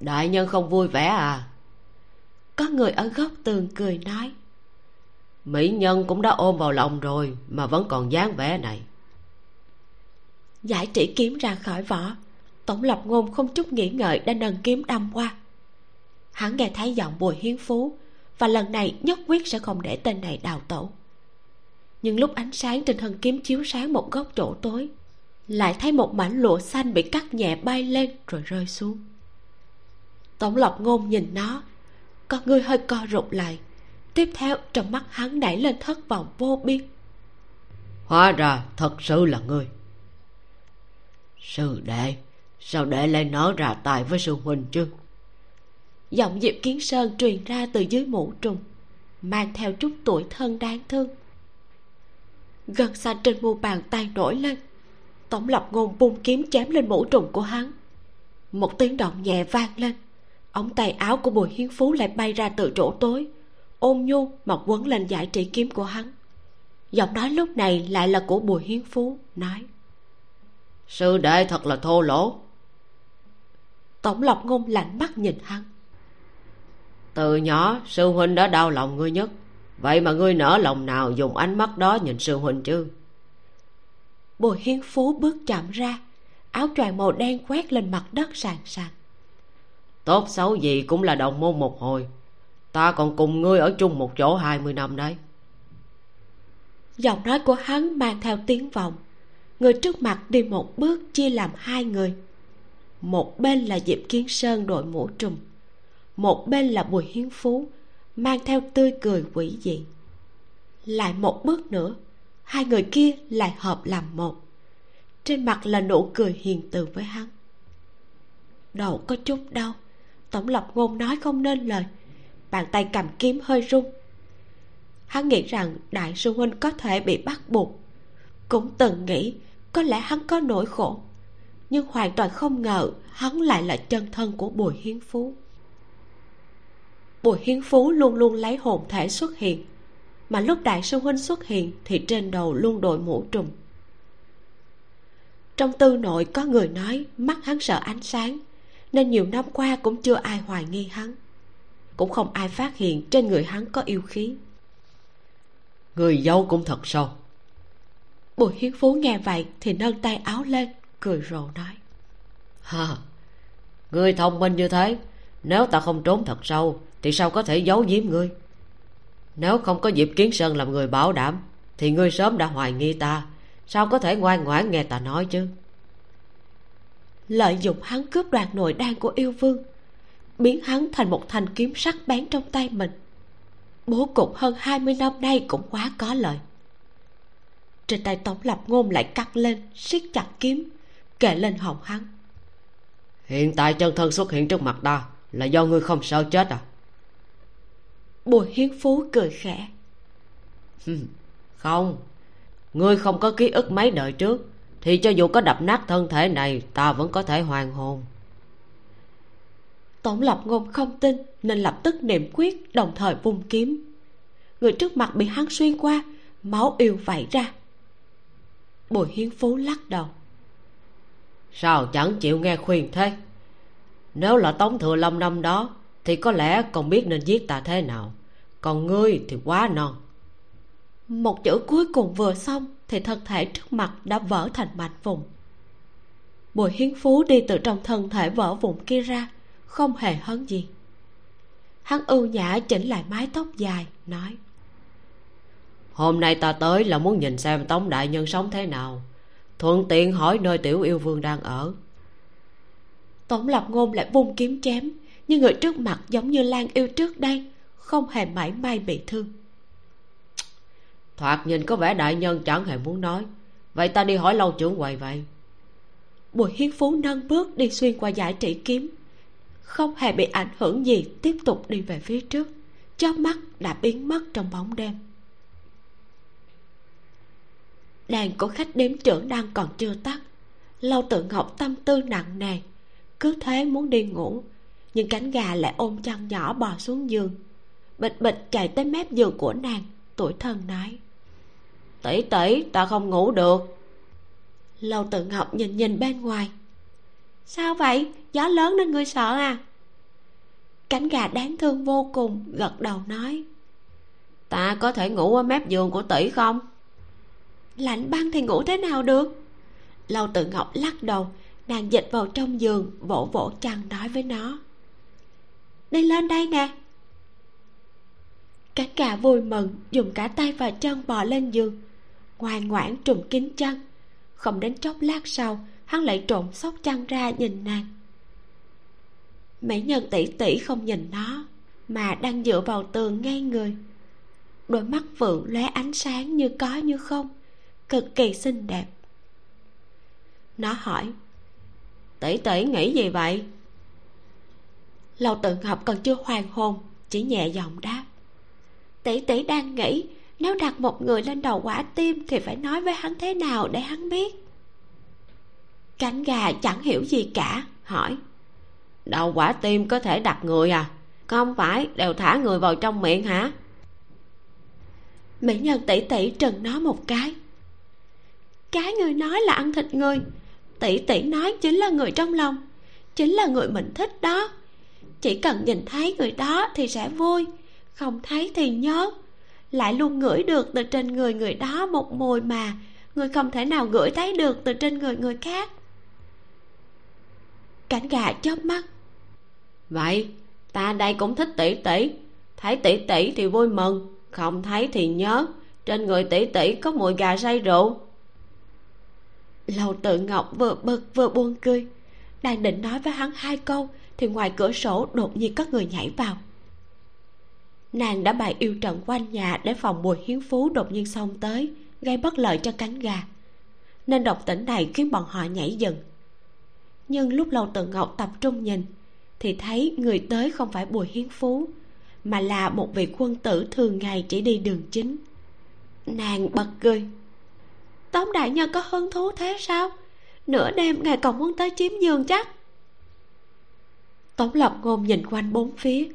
đại nhân không vui vẻ à? Có người ở góc tường cười nói. Mỹ nhân cũng đã ôm vào lòng rồi, mà vẫn còn dáng vẻ này. Giải chỉ kiếm ra khỏi vỏ. Tổng lập ngôn không chút nghĩ ngợi đã nâng kiếm đâm qua. Hắn nghe thấy giọng bùi hiến phú, và lần này nhất quyết sẽ không để tên này đào tẩu. Nhưng lúc ánh sáng trên thân kiếm chiếu sáng một góc chỗ tối, lại thấy một mảnh lụa xanh bị cắt nhẹ bay lên rồi rơi xuống tổng lập ngôn nhìn nó. Con ngươi hơi co rụt lại. Tiếp theo trong mắt hắn nảy lên thất vọng vô biên. Hóa ra thật sự là ngươi. Sư đệ sao đệ lại nở ra tài với sư huynh chứ? Giọng diệp kiến sơn truyền ra từ dưới mũ trùng mang theo chút tuổi thân đáng thương. Gần xanh trên mu bàn tay nổi lên tổng lập ngôn bung kiếm chém lên mũ trùng của hắn. Một tiếng động nhẹ vang lên ống tay áo của bùi hiến phú lại bay ra từ chỗ tối. Ôn nhu mà quấn lên giải trị kiếm của hắn. Giọng nói lúc này lại là của bùi hiến phú nói. Sư đệ thật là thô lỗ. Tổng lộc ngôn lạnh mắt nhìn hắn. Từ nhỏ sư huynh đã đau lòng ngươi nhất. Vậy mà ngươi nở lòng nào dùng ánh mắt đó nhìn sư huynh chứ? Bùi hiến phú bước chậm ra áo choàng màu đen quét lên mặt đất sàn sàn tốt xấu gì cũng là đồng môn một hồi. Ta còn cùng ngươi ở chung một chỗ hai mươi năm đấy. Giọng nói của hắn mang theo tiếng vọng. Người trước mặt đi một bước chia làm hai người. Một bên là diệp kiến sơn đội mũ trùm. Một bên là bùi hiến phú, mang theo tươi cười quỷ dị. Lại một bước nữa, hai người kia lại hợp làm một. Trên mặt là nụ cười hiền từ với hắn. Đầu có chút đau tổng lập ngôn nói không nên lời. Bàn tay cầm kiếm hơi run hắn nghĩ rằng đại sư huynh có thể bị bắt buộc. Cũng từng nghĩ có lẽ hắn có nỗi khổ. Nhưng hoàn toàn không ngờ hắn lại là chân thân của bùi hiến phú. Bùi hiến phú luôn luôn lấy hồn thể xuất hiện. Mà lúc đại sư huynh xuất hiện thì trên đầu luôn đội mũ trùm. Trong tư nội có người nói mắt hắn sợ ánh sáng nên nhiều năm qua cũng chưa ai hoài nghi hắn. Cũng không ai phát hiện trên người hắn có yêu khí. Người giấu cũng thật sâu bùi hiến phú nghe vậy thì nâng tay áo lên cười rồ nói. Ha ngươi thông minh như thế nếu ta không trốn thật sâu thì sao có thể giấu giếm ngươi? Nếu không có diệp kiến sơn làm người bảo đảm thì ngươi sớm đã hoài nghi ta sao có thể ngoan ngoãn nghe ta nói chứ lợi dụng hắn cướp đoạt nội đan của yêu vương biến hắn thành một thanh kiếm sắc bén trong tay mình. Bố cục hơn hai mươi năm nay cũng quá có lợi. Trên tay tống lập ngôn lại cắt lên siết chặt kiếm kệ lên họng hắn. Hiện tại chân thân xuất hiện trước mặt ta là do ngươi không sợ chết à? Bùi hiến phú cười khẽ. (laughs) Không ngươi không có ký ức mấy đời trước thì cho dù có đập nát thân thể này ta vẫn có thể hoàn hồn. Tổng lập ngôn không tin nên lập tức niệm quyết đồng thời vung kiếm. Người trước mặt bị hắn xuyên qua máu yêu vẩy ra. Bùi hiến phú lắc đầu. Sao chẳng chịu nghe khuyên thế? Nếu là tống thừa lâm năm đó thì có lẽ còn biết nên giết ta thế nào. Còn ngươi thì quá non một chữ cuối cùng vừa xong thì thân thể trước mặt đã vỡ thành mảnh vùng bùi hiến phú đi từ trong thân thể vỡ vụn kia ra không hề hấn gì. Hắn ưu nhã chỉnh lại mái tóc dài nói hôm nay ta tới là muốn nhìn xem tống đại nhân sống thế nào. Thuận tiện hỏi nơi tiểu yêu vương đang ở. Tổng lập ngôn lại vung kiếm chém nhưng người trước mặt giống như lan yêu trước đây không hề mảy may bị thương thoạt nhìn có vẻ đại nhân chẳng hề muốn nói. Vậy ta đi hỏi lâu trưởng quầy vậy. Bùi hiến phú nâng bước đi xuyên qua giải trị kiếm. Không hề bị ảnh hưởng gì, tiếp tục đi về phía trước. Chớp mắt đã biến mất trong bóng đêm. Đèn của khách đếm trưởng đang còn chưa tắt. Lâu tự ngọc tâm tư nặng nề, cứ thế muốn đi ngủ. Nhưng cánh gà lại ôm chăn nhỏ bò xuống giường. Bịch bịch chạy tới mép giường của nàng, tuổi thân nói tỷ tỷ ta không ngủ được. Lâu tự ngọc nhìn nhìn bên ngoài. Sao vậy? Gió lớn nên ngươi sợ à? Cánh gà đáng thương vô cùng, gật đầu nói. Ta có thể ngủ ở mép giường của tỷ không? Lạnh băng thì ngủ thế nào được? Lâu tự ngọc lắc đầu, nàng dịch vào trong giường, vỗ vỗ chăn nói với nó. Đi lên đây nè. Cánh gà vui mừng, dùng cả tay và chân bò lên giường ngoan ngoãn trùm kín chân. Không đến chốc lát sau, hắn lại trộn xốc chăn ra nhìn nàng. Mỹ nhân tỷ tỷ không nhìn nó, mà đang dựa vào tường ngay người. Đôi mắt vượng lóe ánh sáng như có như không, cực kỳ xinh đẹp. Nó hỏi, tỷ tỷ nghĩ gì vậy? Lâu tự ngọc còn chưa hoàn hồn, chỉ nhẹ giọng đáp, tỷ tỷ đang nghĩ nếu đặt một người lên đầu quả tim thì phải nói với hắn thế nào để hắn biết? Cánh gà chẳng hiểu gì cả, hỏi. Đầu quả tim có thể đặt người à? Không phải, đều thả người vào trong miệng hả? Mỹ nhân tỷ tỷ trừng nó một cái. Cái người nói là ăn thịt người. Tỷ tỷ nói chính là người trong lòng, chính là người mình thích đó. Chỉ cần nhìn thấy người đó thì sẽ vui, không thấy thì nhớ lại luôn ngửi được từ trên người người đó một mùi mà. Người không thể nào ngửi thấy được từ trên người người khác. Cánh gà chớp mắt. Vậy ta đây cũng thích tỷ tỷ thấy tỷ tỷ thì vui mừng không thấy thì nhớ. Trên người tỷ tỷ có mùi gà say rượu. Lầu tự ngọc vừa bực vừa buồn cười. Đang định nói với hắn hai câu thì ngoài cửa sổ đột nhiên có người nhảy vào nàng đã bày yêu trận quanh nhà để phòng bùi hiến phú đột nhiên xông tới, gây bất lợi cho cánh gà. Nên độc tỉnh này khiến bọn họ nhảy dựng. Nhưng lúc lâu tự ngọc tập trung nhìn, thì thấy người tới không phải bùi hiến phú, mà là một vị quân tử thường ngày chỉ đi đường chính. Nàng bật cười. Tống đại nhân có hứng thú thế sao? Nửa đêm ngài còn muốn tới chiếm giường chắc? Tống lập ngôn nhìn quanh bốn phía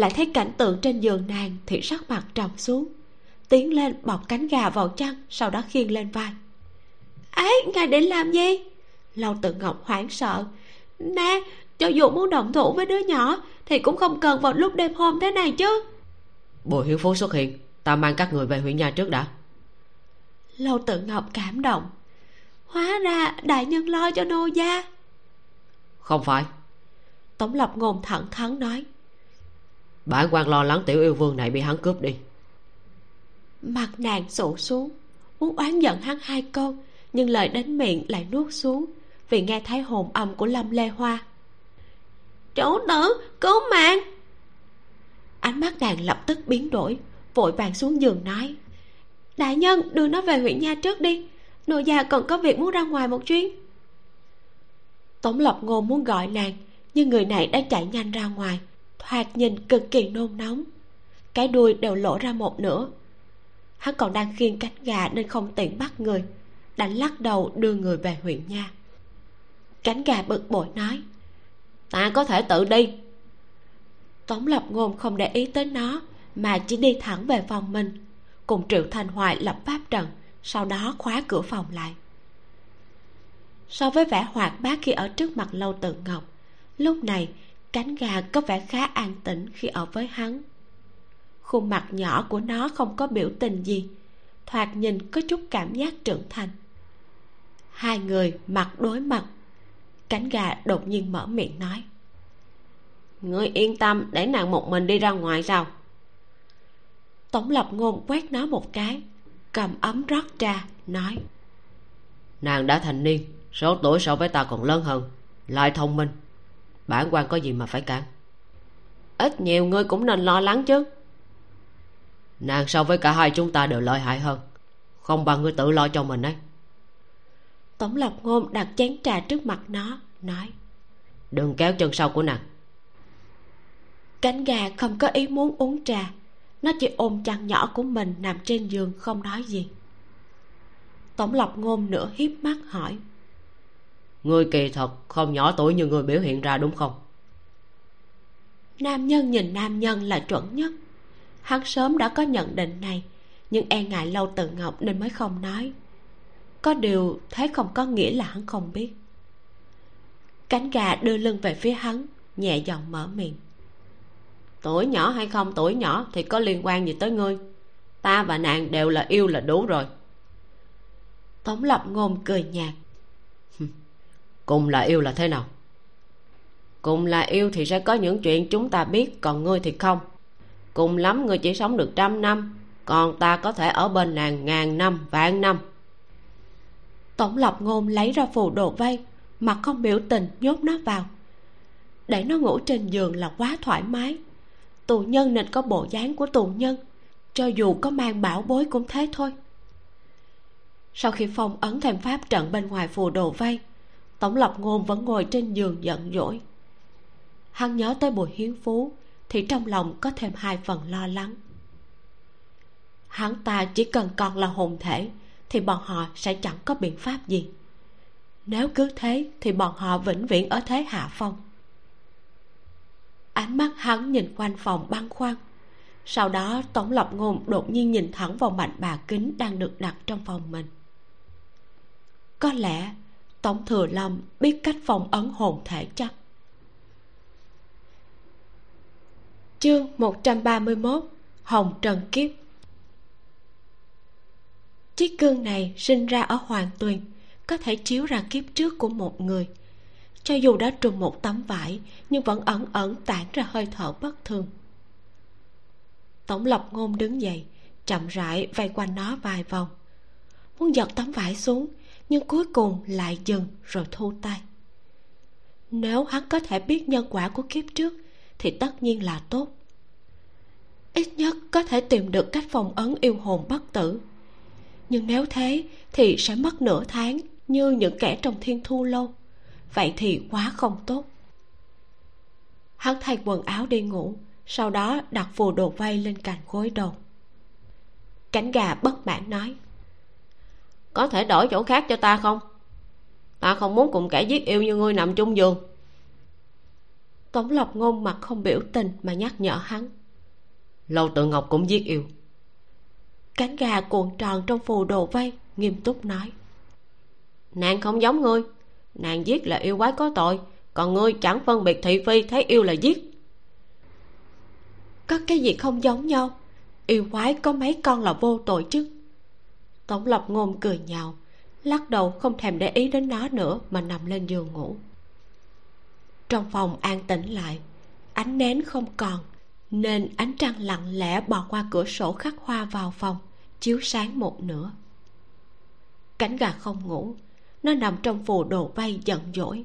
lại thấy cảnh tượng trên giường nàng thì sắc mặt trầm xuống. Tiến lên bọc cánh gà vào chăn sau đó khiêng lên vai. Ấy ngài định làm gì? Lâu tự ngọc hoảng sợ. Nè cho dù muốn động thủ với đứa nhỏ thì cũng không cần vào lúc đêm hôm thế này chứ. Bùi hiếu phú xuất hiện ta mang các người về huyện nhà trước đã. Lâu tự ngọc cảm động. Hóa ra đại nhân lo cho nô gia. Không phải. Tống lập ngôn thẳng thắn nói bản quan lo lắng tiểu yêu vương này bị hắn cướp đi. Mặt nàng sụ xuống, muốn oán giận hắn hai câu nhưng lời đến miệng lại nuốt xuống, vì nghe thấy hồn âm của lâm lê hoa. Chỗ tử cứu mạng! Ánh mắt nàng lập tức biến đổi, vội vàng xuống giường nói, đại nhân, đưa nó về huyện nha trước đi nô già còn có việc muốn ra ngoài một chuyến. Tống lập ngô muốn gọi nàng, nhưng người này đã chạy nhanh ra ngoài thoạt nhìn cực kỳ nôn nóng. Cái đuôi đều lộ ra một nửa. Hắn còn đang khiêng cánh gà nên không tiện bắt người đành lắc đầu đưa người về huyện nha. Cánh gà bực bội nói, ta có thể tự đi. Tống lập ngôn không để ý tới nó, mà chỉ đi thẳng về phòng mình. Cùng triệu thành hoài lập pháp trận, sau đó khóa cửa phòng lại. So với vẻ hoạt bát khi ở trước mặt lâu tự ngọc, lúc này cánh gà có vẻ khá an tĩnh khi ở với hắn. Khuôn mặt nhỏ của nó không có biểu tình gì thoạt nhìn có chút cảm giác trưởng thành. Hai người mặt đối mặt cánh gà đột nhiên mở miệng nói ngươi yên tâm để nàng một mình đi ra ngoài sao? Tổng lập ngôn quét nó một cái cầm ấm rót trà nói nàng đã thành niên số tuổi so với ta còn lớn hơn lại thông minh bản quan có gì mà phải cản? Ít nhiều ngươi cũng nên lo lắng chứ. Nàng so với cả hai chúng ta đều lợi hại hơn. Không bằng ngươi tự lo cho mình ấy. Tổng lập ngôn đặt chén trà trước mặt nó nói đừng kéo chân sau của nàng. Cánh gà không có ý muốn uống trà. Nó chỉ ôm chăn nhỏ của mình nằm trên giường không nói gì. Tổng lập ngôn nửa hiếp mắt hỏi ngươi kỳ thật không nhỏ tuổi như người biểu hiện ra đúng không? Nam nhân nhìn nam nhân là chuẩn nhất. Hắn sớm đã có nhận định này, nhưng e ngại lâu tự ngọc nên mới không nói. Có điều thế không có nghĩa là hắn không biết. Cánh gà đưa lưng về phía hắn, nhẹ giọng mở miệng. Tuổi nhỏ hay không tuổi nhỏ thì có liên quan gì tới ngươi? Ta và nàng đều là yêu là đủ rồi. Tống lập ngôn cười nhạt cùng là yêu là thế nào? Cùng là yêu thì sẽ có những chuyện chúng ta biết, còn ngươi thì không. Cùng lắm, ngươi chỉ sống được trăm năm, còn ta có thể ở bên nàng ngàn năm, vạn năm. Tổng lập ngôn lấy ra phù đồ vây, mặt không biểu tình, nhốt nó vào. Để nó ngủ trên giường là quá thoải mái. Tù nhân nên có bộ dáng của tù nhân, cho dù có mang bảo bối cũng thế thôi. Sau khi phong ấn thêm pháp trận bên ngoài phù đồ vây tổng lập ngôn vẫn ngồi trên giường giận dỗi. Hắn nhớ tới bùi hiến phú, thì trong lòng có thêm hai phần lo lắng. Hắn ta chỉ cần còn là hồn thể, thì bọn họ sẽ chẳng có biện pháp gì. Nếu cứ thế, thì bọn họ vĩnh viễn ở thế hạ phong. Ánh mắt hắn nhìn quanh phòng băn khoăn. Sau đó, tổng lập ngôn đột nhiên nhìn thẳng vào mạnh bà kính đang được đặt trong phòng mình. Có lẽ tổng thừa lâm biết cách phong ấn hồn thể chắc. Chương 131 hồng trần kiếp. Chiếc gương này sinh ra ở hoàng tuyền, có thể chiếu ra kiếp trước của một người. Cho dù đã trùng một tấm vải, nhưng vẫn ẩn ẩn tản ra hơi thở bất thường. Tổng lập ngôn đứng dậy, chậm rãi vây quanh nó vài vòng. Muốn giật tấm vải xuống nhưng cuối cùng lại dừng rồi thu tay. Nếu hắn có thể biết nhân quả của kiếp trước, thì tất nhiên là tốt. Ít nhất có thể tìm được cách phòng ấn yêu hồn bất tử. Nhưng nếu thế, thì sẽ mất nửa tháng như những kẻ trong thiên thu lâu. Vậy thì quá không tốt. Hắn thay quần áo đi ngủ, sau đó đặt phù đồ vây lên cạnh gối đầu. Cánh gà bất mãn nói có thể đổi chỗ khác cho ta không? Ta không muốn cùng kẻ giết yêu như ngươi nằm chung giường. Tống lộc ngôn mặt không biểu tình mà nhắc nhở hắn. Lâu tự ngọc cũng giết yêu. Cánh gà cuộn tròn trong phù đồ vây, nghiêm túc nói. Nàng không giống ngươi. Nàng giết là yêu quái có tội, còn ngươi chẳng phân biệt thị phi thấy yêu là giết. Có cái gì không giống nhau? Yêu quái có mấy con là vô tội chứ? Tổng lộc ngôn cười nhạo lắc đầu không thèm để ý đến nó nữa mà nằm lên giường ngủ. Trong phòng an tĩnh lại, ánh nến không còn, nên ánh trăng lặng lẽ bò qua cửa sổ khắc hoa vào phòng, chiếu sáng một nửa. Cánh gà không ngủ, nó nằm trong phù đồ vây giận dỗi.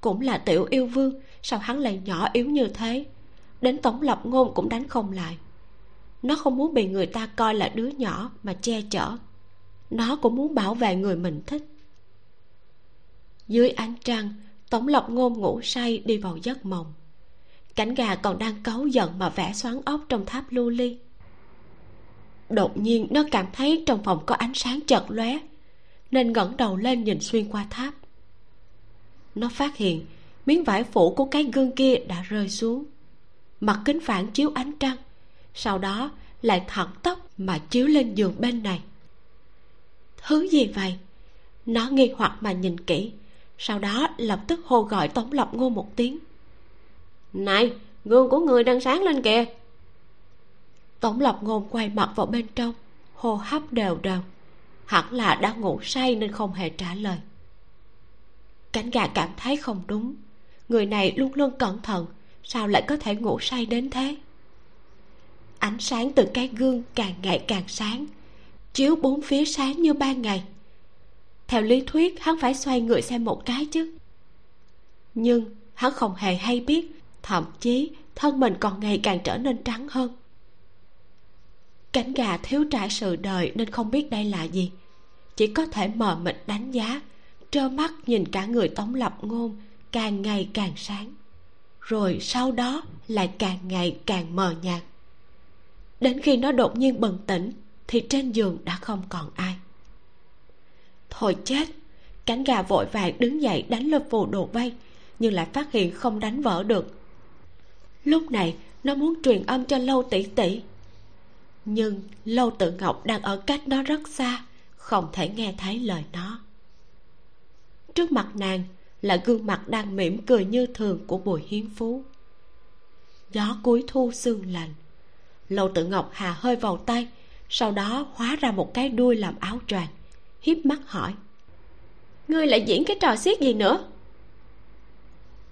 Cũng là tiểu yêu vương, sao hắn lại nhỏ yếu như thế? Đến tổng lập ngôn cũng đánh không lại nó không muốn bị người ta coi là đứa nhỏ mà che chở. Nó cũng muốn bảo vệ người mình thích. Dưới ánh trăng, tổng lộc ngôn ngủ say đi vào giấc mộng. Cảnh gà còn đang cáu giận mà vẽ xoắn ốc trong tháp lưu ly. Đột nhiên, nó cảm thấy trong phòng có ánh sáng chật lóe, nên ngẩng đầu lên nhìn xuyên qua tháp. Nó phát hiện miếng vải phủ của cái gương kia đã rơi xuống. Mặt kính phản chiếu ánh trăng sau đó lại thẳng tóc mà chiếu lên giường bên này. Thứ gì vậy? Nó nghi hoặc mà nhìn kỹ, sau đó lập tức hô gọi tống lộc ngô một tiếng. Này, gương của người đang sáng lên kìa. Tống lộc ngôn quay mặt vào bên trong, hô hấp đều đều. Hẳn là đã ngủ say nên không hề trả lời. Cánh gà cảm thấy không đúng. Người này luôn luôn cẩn thận, sao lại có thể ngủ say đến thế? Ánh sáng từ cái gương càng ngày càng sáng, chiếu bốn phía sáng như ban ngày. Theo lý thuyết, hắn phải xoay người xem một cái chứ. Nhưng hắn không hề hay biết, thậm chí thân mình còn ngày càng trở nên trắng hơn. Cánh gà thiếu trải sự đời nên không biết đây là gì. Chỉ có thể mờ mịt đánh giá, trơ mắt nhìn cả người tống lập ngôn càng ngày càng sáng. Rồi sau đó lại càng ngày càng mờ nhạt đến khi nó đột nhiên bừng tỉnh, thì trên giường đã không còn ai. Thôi chết, cánh gà vội vàng đứng dậy đánh lên phù đồ vây, nhưng lại phát hiện không đánh vỡ được. Lúc này, nó muốn truyền âm cho lâu tỷ tỷ. Nhưng lâu tự ngọc đang ở cách nó rất xa, không thể nghe thấy lời nó. Trước mặt nàng là gương mặt đang mỉm cười như thường của bùi hiến phú. Gió cuối thu sương lạnh lâu tự ngọc hà hơi vào tay sau đó hóa ra một cái đuôi làm áo choàng hiếp mắt hỏi. Ngươi lại diễn cái trò xiết gì nữa?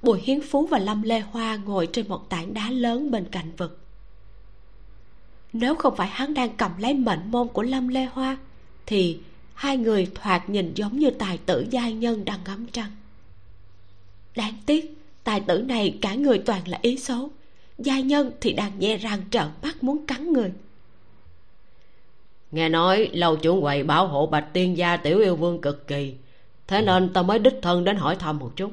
Bùi hiến phú và lâm lê hoa ngồi trên một tảng đá lớn bên cạnh vực. Nếu không phải hắn đang cầm lấy mệnh môn của lâm lê hoa thì hai người thoạt nhìn giống như tài tử giai nhân đang ngắm trăng. Đáng tiếc tài tử này cả người toàn là ý xấu giai nhân thì đang nhe răng trợn mắt muốn cắn người. Nghe nói lâu chủ quầy bảo hộ bạch tiên gia tiểu yêu vương cực kỳ. Thế nên ta mới đích thân đến hỏi thăm một chút.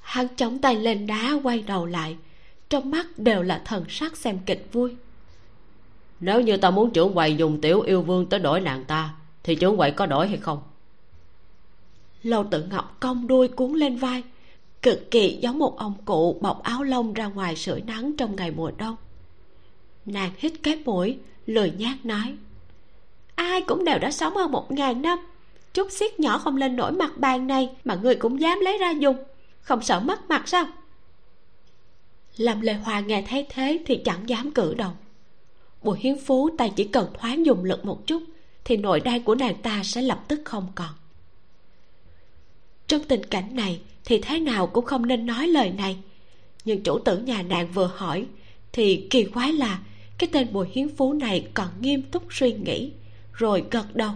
Hắn chống tay lên đá quay đầu lại. Trong mắt đều là thần sắc xem kịch vui. Nếu như ta muốn trưởng quầy dùng tiểu yêu vương tới đổi nàng ta thì trưởng quầy có đổi hay không? Lâu tự ngọc cong đuôi cuốn lên vai cực kỳ giống một ông cụ bọc áo lông ra ngoài sưởi nắng trong ngày mùa đông. Nàng hít cái mũi, lười nhác nói, ai cũng đều đã sống hơn một ngàn năm. Chút xiết nhỏ không lên nổi mặt bàn này mà người cũng dám lấy ra dùng. Không sợ mất mặt sao? Lâm lệ hòa nghe thấy thế thì chẳng dám cử động. Bùi hiến phú tay chỉ cần thoáng dùng lực một chút thì nội đan của nàng ta sẽ lập tức không còn. Trong tình cảnh này thì thế nào cũng không nên nói lời này. Nhưng chủ tử nhà nàng vừa hỏi thì kỳ quái là cái tên bùi hiến phú này còn nghiêm túc suy nghĩ rồi gật đầu.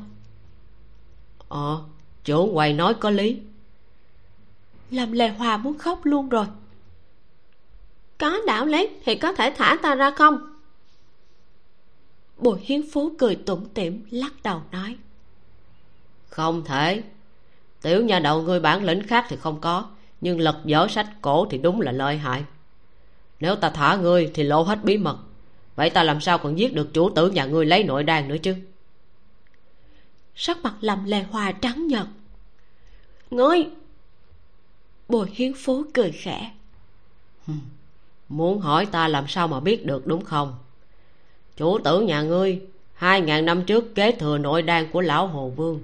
Ờ chủ quầy nói có lý. Làm lề hòa muốn khóc luôn rồi. Có đạo lý thì có thể thả ta ra không? Bùi hiến phú cười tủm tỉm lắc đầu nói. Không thể tiểu nhà đầu ngươi bản lĩnh khác thì không có nhưng lật dở sách cổ thì đúng là lợi hại. Nếu ta thả ngươi thì lộ hết bí mật. Vậy ta làm sao còn giết được chủ tử nhà ngươi lấy nội đan nữa chứ? Sắc mặt lầm lề hòa trắng nhật ngươi bùi hiến phú cười khẽ. Muốn hỏi ta làm sao mà biết được đúng không? Chủ tử nhà ngươi hai ngàn năm trước kế thừa nội đan của lão hồ vương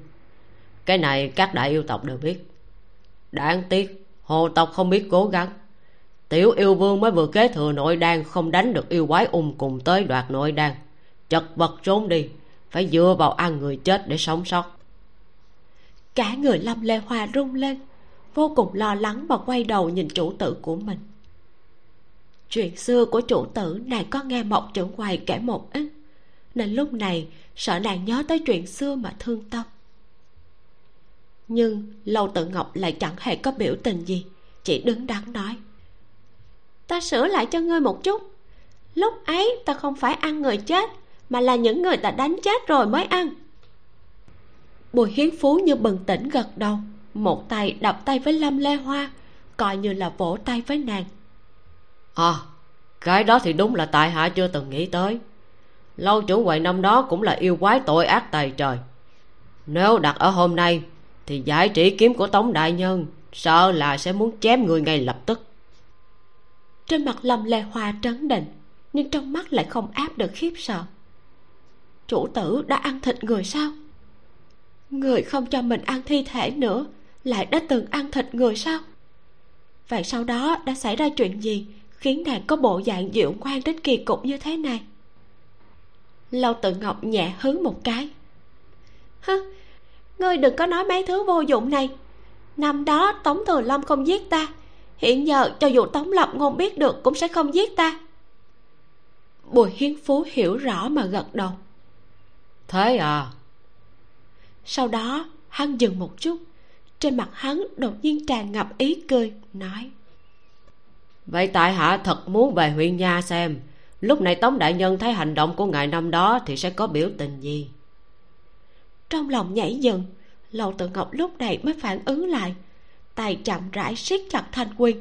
cái này các đại yêu tộc đều biết. Đáng tiếc, hồ tộc không biết cố gắng. Tiểu yêu vương mới vừa kế thừa nội đan không đánh được yêu quái ung cùng tới đoạt nội đan. Chật vật trốn đi, phải dựa vào ăn người chết để sống sót. Cả người lâm lê hoa rung lên, vô cùng lo lắng và quay đầu nhìn chủ tử của mình. Chuyện xưa của chủ tử nàng có nghe mộc trưởng quầy kể một ít, nên lúc này sợ nàng nhớ tới chuyện xưa mà thương tâm nhưng lâu tự ngọc lại chẳng hề có biểu tình gì, chỉ đứng đắn nói. Ta sửa lại cho ngươi một chút. Lúc ấy ta không phải ăn người chết, mà là những người ta đánh chết rồi mới ăn. Bùi hiến phú như bừng tỉnh gật đầu, một tay đập tay với lâm lê hoa, coi như là vỗ tay với nàng. À cái đó thì đúng là tại hạ chưa từng nghĩ tới. Lâu chủ quậy năm đó cũng là yêu quái tội ác tài trời. Nếu đặt ở hôm nay thì giải trị kiếm của tống đại nhân, sợ là sẽ muốn chém người ngay lập tức. Trên mặt lâm lê hoa trấn định, nhưng trong mắt lại không áp được khiếp sợ. Chủ tử đã ăn thịt người sao? Người không cho mình ăn thi thể nữa, lại đã từng ăn thịt người sao? Vậy sau đó đã xảy ra chuyện gì khiến nàng có bộ dạng dịu ngoan đến kỳ cục như thế này? Lâu tự ngọc nhẹ hứng một cái. Hứ ngươi đừng có nói mấy thứ vô dụng này. Năm đó tống thừa lâm không giết ta. Hiện giờ cho dù tống lập ngôn biết được cũng sẽ không giết ta. Bùi hiến phú hiểu rõ mà gật đầu. Thế à? Sau đó hắn dừng một chút. Trên mặt hắn đột nhiên tràn ngập ý cười nói. Vậy tại hạ thật muốn về huyện nha xem. Lúc này tống đại nhân thấy hành động của ngài năm đó thì sẽ có biểu tình gì trong lòng nhảy dựng lầu tự ngọc lúc này mới phản ứng lại, tay chậm rãi siết chặt thanh quyên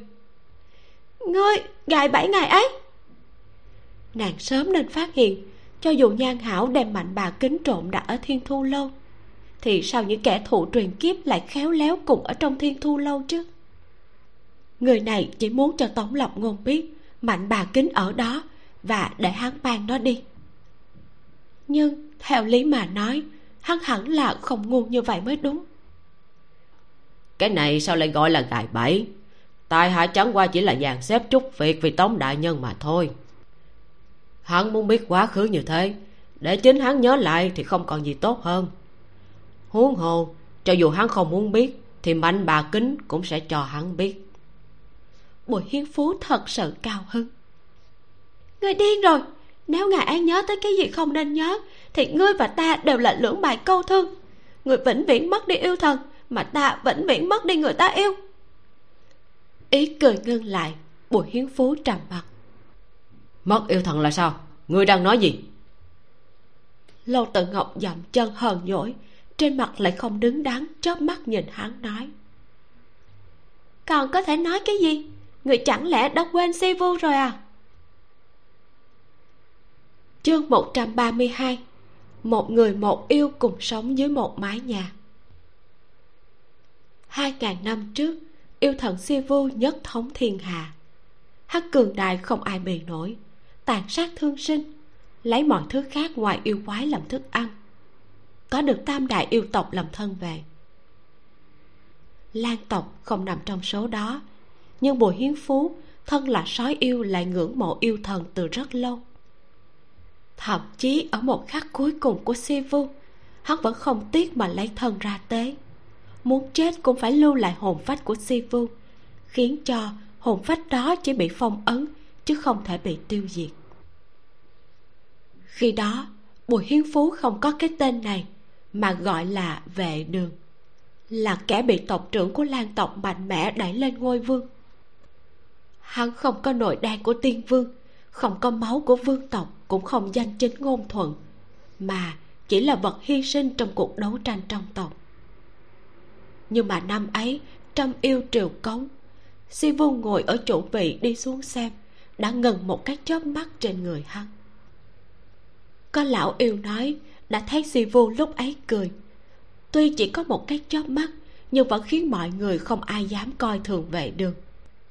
ngươi, gài bảy ngày ấy! Nàng sớm nên phát hiện, cho dù nhan hảo đem mạnh bà kính trộm đã ở thiên thu lâu, thì sao những kẻ thụ truyền kiếp lại khéo léo cùng ở trong thiên thu lâu chứ? Người này chỉ muốn cho tống lập ngôn biết mạnh bà kính ở đó và để hắn mang nó đi. Nhưng theo lý mà nói hắn hẳn là không ngu như vậy mới đúng. Cái này sao lại gọi là gài bẫy? Tài hạ chẳng qua chỉ là dàn xếp chút việc vì tống đại nhân mà thôi. Hắn muốn biết quá khứ như thế để chính hắn nhớ lại thì không còn gì tốt hơn. Huống hồ cho dù hắn không muốn biết thì mạnh bà kính cũng sẽ cho hắn biết. Bùi hiến phú thật sự cao hứng. Người điên rồi nếu ngài ấy nhớ tới cái gì không nên nhớ thì ngươi và ta đều là lưỡng bài câu thương. Người vĩnh viễn mất đi yêu thần mà ta vĩnh viễn mất đi người ta yêu. Ý cười ngưng lại bùi hiến phú trầm mặt mất yêu thần là sao? Ngươi đang nói gì? Lâu tự ngọc dậm chân hờn dỗi trên mặt lại không đứng đắn chớp mắt nhìn hắn nói. Còn có thể nói cái gì? Người chẳng lẽ đã quên si vu rồi à? Chương 132 một người một yêu cùng sống dưới một mái nhà. Hai ngàn năm trước, yêu thần si vu nhất thống thiên hạ. Hắc cường đại không ai bì nổi, tàn sát thương sinh, lấy mọi thứ khác ngoài yêu quái làm thức ăn. Có được tam đại yêu tộc làm thân về lan tộc không nằm trong số đó, nhưng bùi hiến phú thân là sói yêu lại ngưỡng mộ yêu thần từ rất lâu thậm chí ở một khắc cuối cùng của si vu hắn vẫn không tiếc mà lấy thân ra tế muốn chết cũng phải lưu lại hồn phách của si vu khiến cho hồn phách đó chỉ bị phong ấn, chứ không thể bị tiêu diệt. Khi đó, bùi hiến phú không có cái tên này, mà gọi là vệ đường. Là kẻ bị tộc trưởng của lan tộc mạnh mẽ đẩy lên ngôi vương. Hắn không có nội đan của tiên vương không có máu của vương tộc cũng không danh chính ngôn thuận, mà chỉ là vật hy sinh trong cuộc đấu tranh trong tộc. Nhưng mà năm ấy, trong yêu triều cống, si vu ngồi ở chỗ vị đi xuống xem, đã ngừng một cái chớp mắt trên người hắn. Có lão yêu nói, đã thấy si vu lúc ấy cười. Tuy chỉ có một cái chớp mắt, nhưng vẫn khiến mọi người không ai dám coi thường vệ được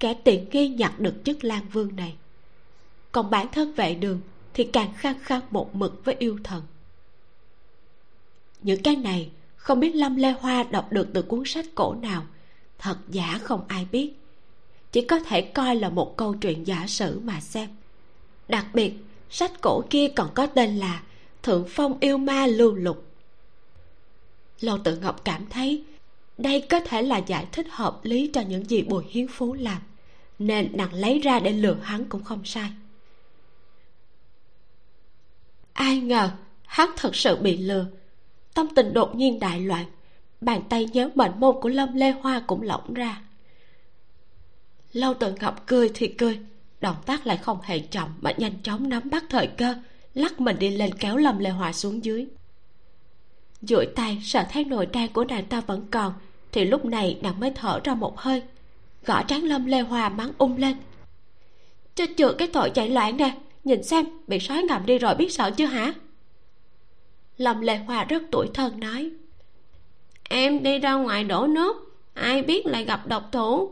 kẻ tiện nghi nhặt được chức lan vương này còn bản thân vệ đường thì càng khăng khăng một mực với yêu thần. Những cái này không biết lâm lê hoa đọc được từ cuốn sách cổ nào, thật giả không ai biết. Chỉ có thể coi là một câu chuyện giả sử mà xem. Đặc biệt, sách cổ kia còn có tên là thượng phong yêu ma lưu lục. Lâu tự ngọc cảm thấy đây có thể là giải thích hợp lý cho những gì bùi hiến phú làm, nên nàng lấy ra để lừa hắn cũng không sai ai ngờ, hắn thật sự bị lừa. Tâm tình đột nhiên đại loạn, bàn tay nhớ mệnh môn của lâm lê hoa cũng lỏng ra. Lâu tự ngọc cười thì cười, động tác lại không hề chậm mà nhanh chóng nắm bắt thời cơ, lắc mình đi lên kéo lâm lê hoa xuống dưới. Duỗi tay, sợ thấy nội trang của nàng ta vẫn còn, thì lúc này nàng mới thở ra một hơi. Gõ trán lâm lê hoa mắng ung lên. Cho chữa cái tội chạy loạn nè nhìn xem, bị sói ngầm đi rồi biết sợ chưa hả? Lâm lệ hoa rất tuổi thân nói. Em đi ra ngoài đổ nước, ai biết lại gặp độc thủ.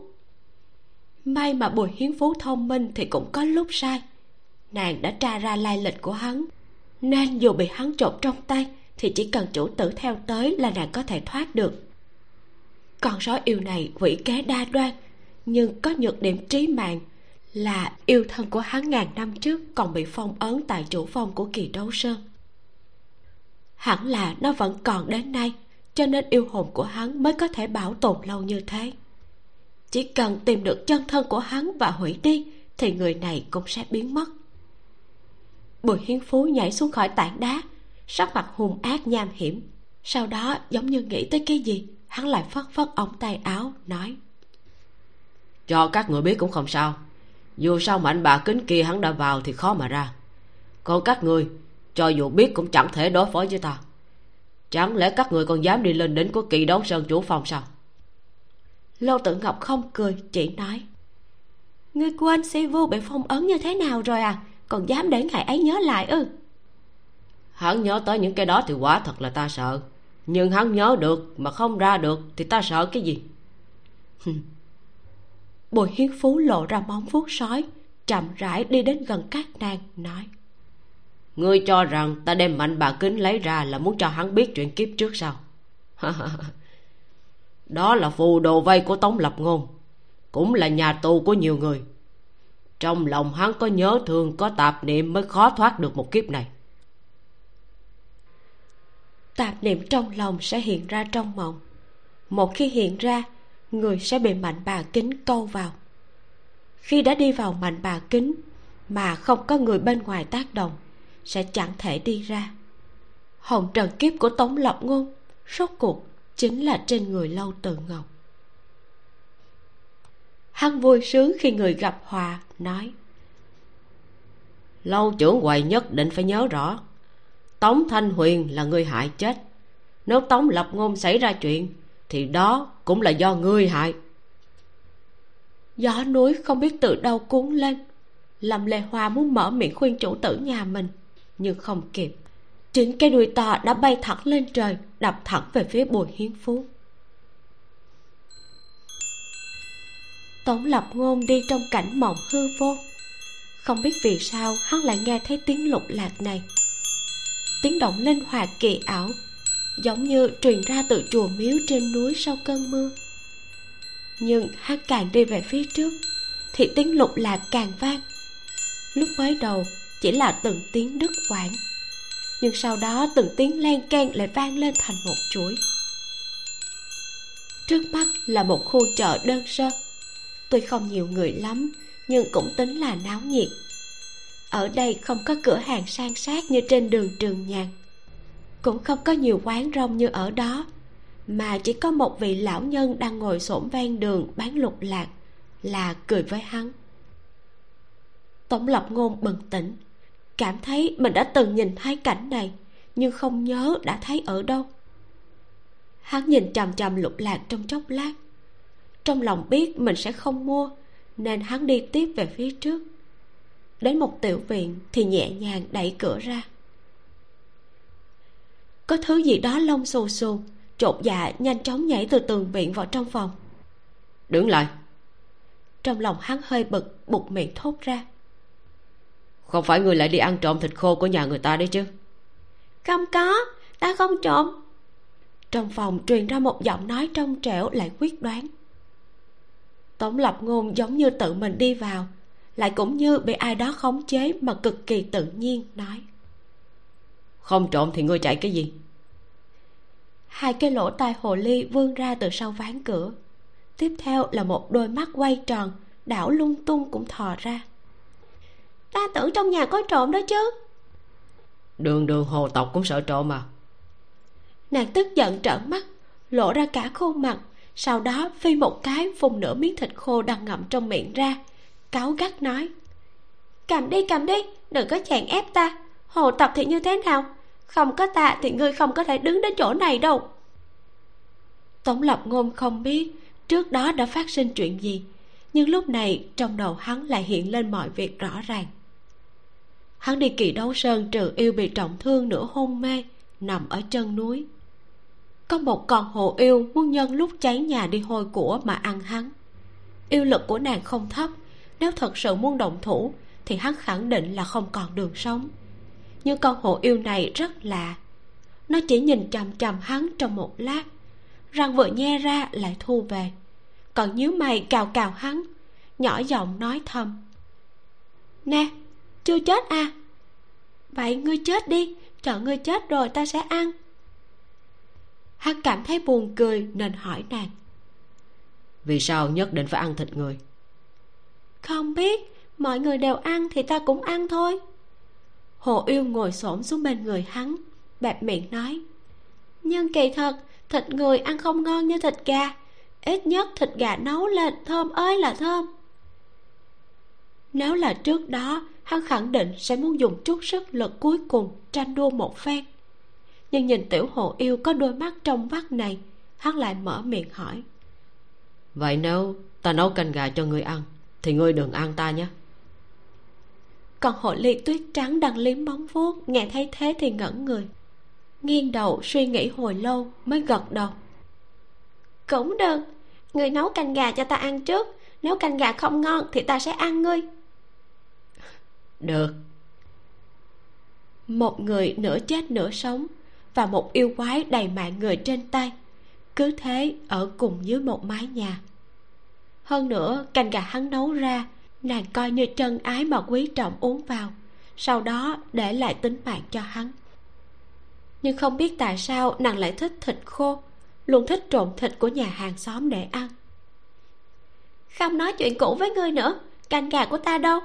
May mà bùi hiến phú thông minh thì cũng có lúc sai. Nàng đã tra ra lai lịch của hắn, nên dù bị hắn trộn trong tay thì chỉ cần chủ tử theo tới là nàng có thể thoát được. Con sói yêu này quỷ kế đa đoan, nhưng có nhược điểm trí mạng là yêu thân của hắn ngàn năm trước còn bị phong ấn tại chủ phong của kỳ đấu sơn. Hẳn là nó vẫn còn đến nay, cho nên yêu hồn của hắn mới có thể bảo tồn lâu như thế. Chỉ cần tìm được chân thân của hắn và hủy đi, thì người này cũng sẽ biến mất. Bùi hiến phú nhảy xuống khỏi tảng đá, sắc mặt hung ác nham hiểm. Sau đó giống như nghĩ tới cái gì, hắn lại phất phất ống tay áo, nói, cho các người biết cũng không sao dù sao mạnh bà kính kia hắn đã vào thì khó mà ra. Còn các người cho dù biết cũng chẳng thể đối phó với ta. Chẳng lẽ các người còn dám đi lên đỉnh của kỳ đấu sơn chủ phòng sao? Lâu tử ngọc không cười chỉ nói. Ngươi quên si vu bị phong ấn như thế nào rồi à? Còn dám để ngài ấy nhớ lại ư? Hắn nhớ tới những cái đó thì quả thật là ta sợ. Nhưng hắn nhớ được mà không ra được thì ta sợ cái gì (laughs) bùi hiến phú lộ ra móng vuốt sói chậm rãi đi đến gần các nàng nói. Ngươi cho rằng ta đem mạnh bà kính lấy ra là muốn cho hắn biết chuyện kiếp trước sao? (laughs) Đó là phù đồ vây của tống lập ngôn cũng là nhà tù của nhiều người. Trong lòng hắn có nhớ thương có tạp niệm mới khó thoát được một kiếp này. Tạp niệm trong lòng sẽ hiện ra trong mộng. Một khi hiện ra người sẽ bị mạnh bà kính câu vào. Khi đã đi vào mạnh bà kính mà không có người bên ngoài tác động, sẽ chẳng thể đi ra. Hồng trần kiếp của tống lộc ngôn rốt cuộc chính là trên người lâu tự ngọc. Hắn vui sướng khi người gặp hòa nói, lâu trưởng quầy nhất định phải nhớ rõ, tống thanh huyền là người hại chết. Nếu tống lập ngôn xảy ra chuyện thì đó cũng là do ngươi hại. Gió núi không biết từ đâu cuốn lên, lâm lê hoa muốn mở miệng khuyên chủ tử nhà mình, nhưng không kịp. Chính cái đuôi to đã bay thẳng lên trời, đập thẳng về phía bùi hiến phú. Tống lập ngôn đi trong cảnh mộng hư vô. Không biết vì sao hắn lại nghe thấy tiếng lục lạc này. Tiếng động linh hoạt kỳ ảo giống như truyền ra từ chùa miếu trên núi sau cơn mưa. Nhưng hắn càng đi về phía trước, thì tiếng lục lạc càng vang. Lúc mới đầu, chỉ là từng tiếng đứt quãng, nhưng sau đó từng tiếng len keng lại vang lên thành một chuỗi. Trước mắt là một khu chợ đơn sơ. Tuy không nhiều người lắm, nhưng cũng tính là náo nhiệt. Ở đây không có cửa hàng sang sát như trên đường trường nhàn cũng không có nhiều quán rong như ở đó, mà chỉ có một vị lão nhân đang ngồi xổm ven đường bán lục lạc, là cười với hắn. Tổng lập ngôn bừng tỉnh, cảm thấy mình đã từng nhìn thấy cảnh này, nhưng không nhớ đã thấy ở đâu. Hắn nhìn chằm chằm lục lạc trong chốc lát. Trong lòng biết mình sẽ không mua, nên hắn đi tiếp về phía trước. Đến một tiểu viện thì nhẹ nhàng đẩy cửa ra có thứ gì đó lông xù xù chột dạ nhanh chóng nhảy từ tường viện vào trong phòng. Đứng lại. Trong lòng hắn hơi bực bụt miệng thốt ra. Không phải người lại đi ăn trộm thịt khô của nhà người ta đấy chứ? Không có ta không trộm. Trong phòng truyền ra một giọng nói trong trẻo lại quyết đoán. Tống lập ngôn giống như tự mình đi vào lại cũng như bị ai đó khống chế mà cực kỳ tự nhiên nói không trộm thì ngươi chạy cái gì? Hai cái lỗ tai hồ ly vươn ra từ sau ván cửa. Tiếp theo là một đôi mắt quay tròn đảo lung tung cũng thò ra. Ta tưởng trong nhà có trộm đó chứ. Đường đường hồ tộc cũng sợ trộm mà. Nàng tức giận trợn mắt lộ ra cả khuôn mặt. Sau đó phi một cái phun nửa miếng thịt khô đang ngậm trong miệng ra cáu gắt nói cầm đi cầm đi đừng có chèn ép ta. Hồ tập thì như thế nào không có ta thì ngươi không có thể đứng đến chỗ này đâu. Tống lập ngôn không biết trước đó đã phát sinh chuyện gì, nhưng lúc này trong đầu hắn lại hiện lên mọi việc rõ ràng. Hắn đi kỳ đấu sơn trừ yêu bị trọng thương nửa hôn mê, nằm ở chân núi. Có một con hồ yêu muốn nhân lúc cháy nhà đi hôi của mà ăn hắn. Yêu lực của nàng không thấp, nếu thật sự muốn động thủ thì hắn khẳng định là không còn đường sống nhưng con hồ yêu này rất lạ. Nó chỉ nhìn chằm chằm hắn trong một lát răng vừa nhe ra lại thu về. Còn nhíu mày cào cào hắn nhỏ giọng nói thầm. Nè chưa chết à? Vậy ngươi chết đi chờ ngươi chết rồi ta sẽ ăn. Hắn cảm thấy buồn cười nên hỏi nàng. Vì sao nhất định phải ăn thịt người? Không biết mọi người đều ăn thì ta cũng ăn thôi hồ yêu ngồi xổm xuống bên người hắn, bẹp miệng nói nhưng kỳ thật, thịt người ăn không ngon như thịt gà, ít nhất thịt gà nấu lên thơm ơi là thơm. Nếu là trước đó, hắn khẳng định sẽ muốn dùng chút sức lực cuối cùng tranh đua một phen. Nhưng nhìn tiểu hồ yêu có đôi mắt trong vắt này, hắn lại mở miệng hỏi, vậy nếu ta nấu canh gà cho ngươi ăn, thì ngươi đừng ăn ta nhé còn hội ly tuyết trắng đang liếm móng vuốt nghe thấy thế thì ngẩn người. Nghiêng đầu suy nghĩ hồi lâu mới gật đầu. Cũng được người nấu canh gà cho ta ăn trước nếu canh gà không ngon thì ta sẽ ăn ngươi. Được. Một người nửa chết nửa sống và một yêu quái đầy mạng người trên tay cứ thế ở cùng dưới một mái nhà. Hơn nữa canh gà hắn nấu ra nàng coi như chân ái mà quý trọng uống vào, sau đó để lại tính mạng cho hắn. Nhưng không biết tại sao nàng lại thích thịt khô, luôn thích trộn thịt của nhà hàng xóm để ăn. Không nói chuyện cũ với ngươi nữa, canh gà của ta đâu?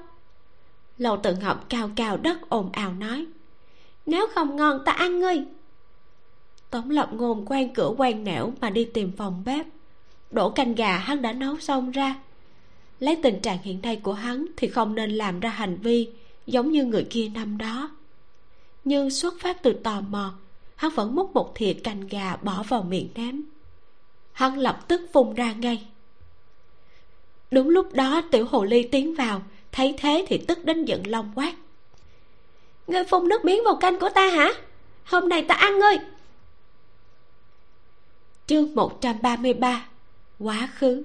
Lầu tự ngọc cao cao đất ồn ào nói. Nếu không ngon ta ăn ngươi. Tống lập ngôn quen cửa quen nẻo mà đi tìm phòng bếp. Đổ canh gà hắn đã nấu xong ra lấy tình trạng hiện nay của hắn thì không nên làm ra hành vi giống như người kia năm đó. Nhưng xuất phát từ tò mò, hắn vẫn múc một thìa canh gà bỏ vào miệng ném. Hắn lập tức phun ra ngay. Đúng lúc đó, tiểu hồ ly tiến vào, thấy thế thì tức đến giận long quát. Ngươi phun nước miếng vào canh của ta hả? Hôm nay ta ăn ngươi. Chương 133 quá khứ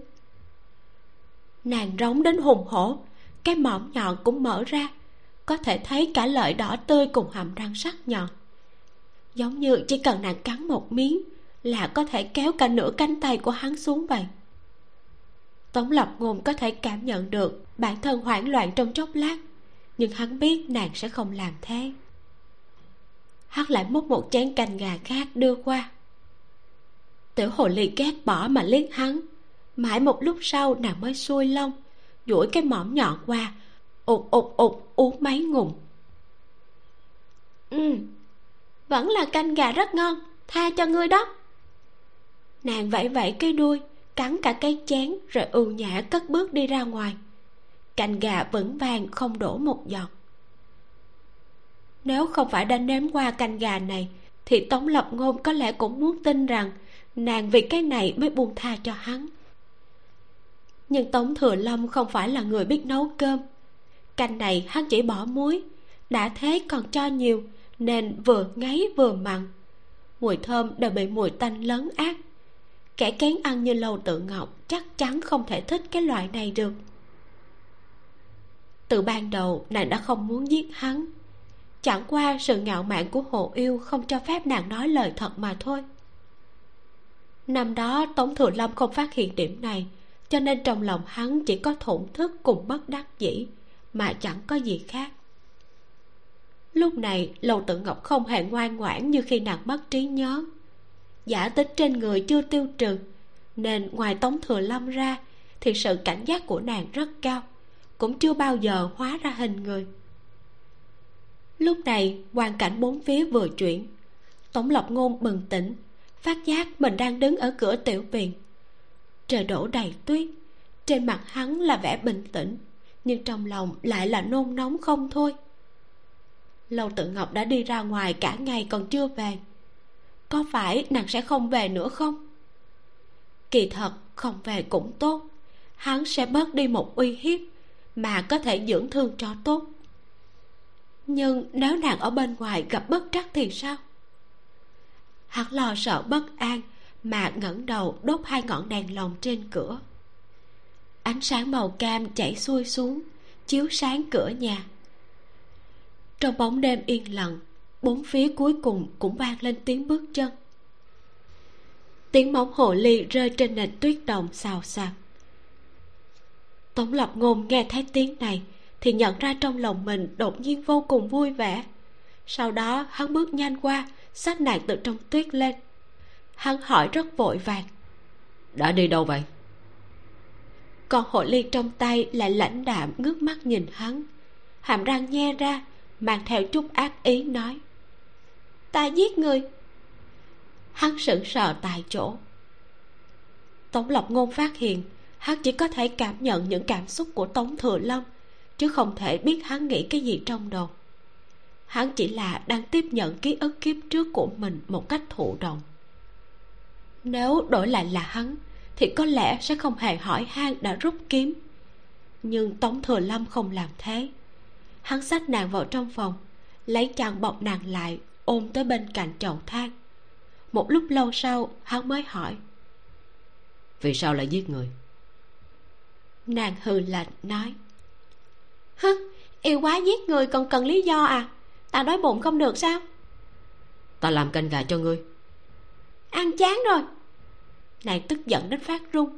nàng rống đến hùng hổ. Cái mỏm nhọn cũng mở ra. Có thể thấy cả lợi đỏ tươi cùng hàm răng sắc nhọn. Giống như chỉ cần nàng cắn một miếng là có thể kéo cả nửa cánh tay của hắn xuống vậy tống lập ngôn có thể cảm nhận được bản thân hoảng loạn trong chốc lát, nhưng hắn biết nàng sẽ không làm thế. Hắn lại múc một chén canh gà khác đưa qua. Tiểu hồ ly ghét bỏ mà liếc hắn mãi một lúc sau nàng mới xuôi lông duỗi cái mõm nhọn qua ụt ụt ụt uống mấy ngụm. Ừ vẫn là canh gà rất ngon tha cho ngươi đó. Nàng vẫy vẫy cái đuôi cắn cả cái chén rồi ưu nhã cất bước đi ra ngoài. Canh gà vững vàng không đổ một giọt. Nếu không phải đã nếm qua canh gà này thì tống lập ngôn có lẽ cũng muốn tin rằng nàng vì cái này mới buông tha cho hắn nhưng tống thừa lâm không phải là người biết nấu cơm. Canh này hắn chỉ bỏ muối, đã thế còn cho nhiều, nên vừa ngáy vừa mặn. Mùi thơm đều bị mùi tanh lớn ác kẻ kén ăn như lâu tự ngọc chắc chắn không thể thích cái loại này được. Từ ban đầu, nàng đã không muốn giết hắn. Chẳng qua sự ngạo mạn của hồ yêu không cho phép nàng nói lời thật mà thôi. Năm đó, tống thừa lâm không phát hiện điểm này cho nên trong lòng hắn chỉ có thổn thức cùng bất đắc dĩ, mà chẳng có gì khác. Lúc này, lầu tự ngọc không hề ngoan ngoãn như khi nàng mất trí nhớ. Giả tính trên người chưa tiêu trừ, nên ngoài tống thừa lâm ra, thì sự cảnh giác của nàng rất cao, cũng chưa bao giờ hóa ra hình người. Lúc này, hoàn cảnh bốn phía vừa chuyển. Tổng lộc ngôn bừng tỉnh, phát giác mình đang đứng ở cửa tiểu viện trời đổ đầy tuyết. Trên mặt hắn là vẻ bình tĩnh, nhưng trong lòng lại là nôn nóng không thôi. Lâu tự ngọc đã đi ra ngoài cả ngày còn chưa về. Có phải nàng sẽ không về nữa không? Kỳ thật, không về cũng tốt. Hắn sẽ bớt đi một uy hiếp mà có thể dưỡng thương cho tốt. Nhưng nếu nàng ở bên ngoài gặp bất trắc thì sao? Hắn lo sợ bất an mà ngẩng đầu đốt hai ngọn đèn lồng trên cửa. Ánh sáng màu cam chảy xuôi xuống, chiếu sáng cửa nhà. Trong bóng đêm yên lặng, bốn phía cuối cùng cũng vang lên tiếng bước chân. Tiếng móng hồ ly rơi trên nền tuyết đồng xào xạc. Tống lập ngôn nghe thấy tiếng này thì nhận ra trong lòng mình đột nhiên vô cùng vui vẻ. Sau đó hắn bước nhanh qua xách nạn từ trong tuyết lên hắn hỏi rất vội vàng. Đã đi đâu vậy? Còn hội ly trong tay lại lãnh đạm ngước mắt nhìn hắn. Hàm răng nhe ra, mang theo chút ác ý nói, ta giết người. Hắn sững sờ tại chỗ. Tống lộc ngôn phát hiện, hắn chỉ có thể cảm nhận những cảm xúc của tống thừa lâm chứ không thể biết hắn nghĩ cái gì trong đầu. Hắn chỉ là đang tiếp nhận ký ức kiếp trước của mình một cách thụ động nếu đổi lại là hắn thì có lẽ sẽ không hề hỏi han đã rút kiếm. Nhưng tống thừa lâm không làm thế. Hắn xách nàng vào trong phòng lấy chăn bọc nàng lại ôm tới bên cạnh chậu than. Một lúc lâu sau hắn mới hỏi vì sao lại giết người? Nàng hừ lạnh nói hứ yêu quá giết người còn cần lý do à? Ta đói bụng không được sao? Ta làm canh gà cho ngươi. Ăn chán rồi nàng tức giận đến phát run.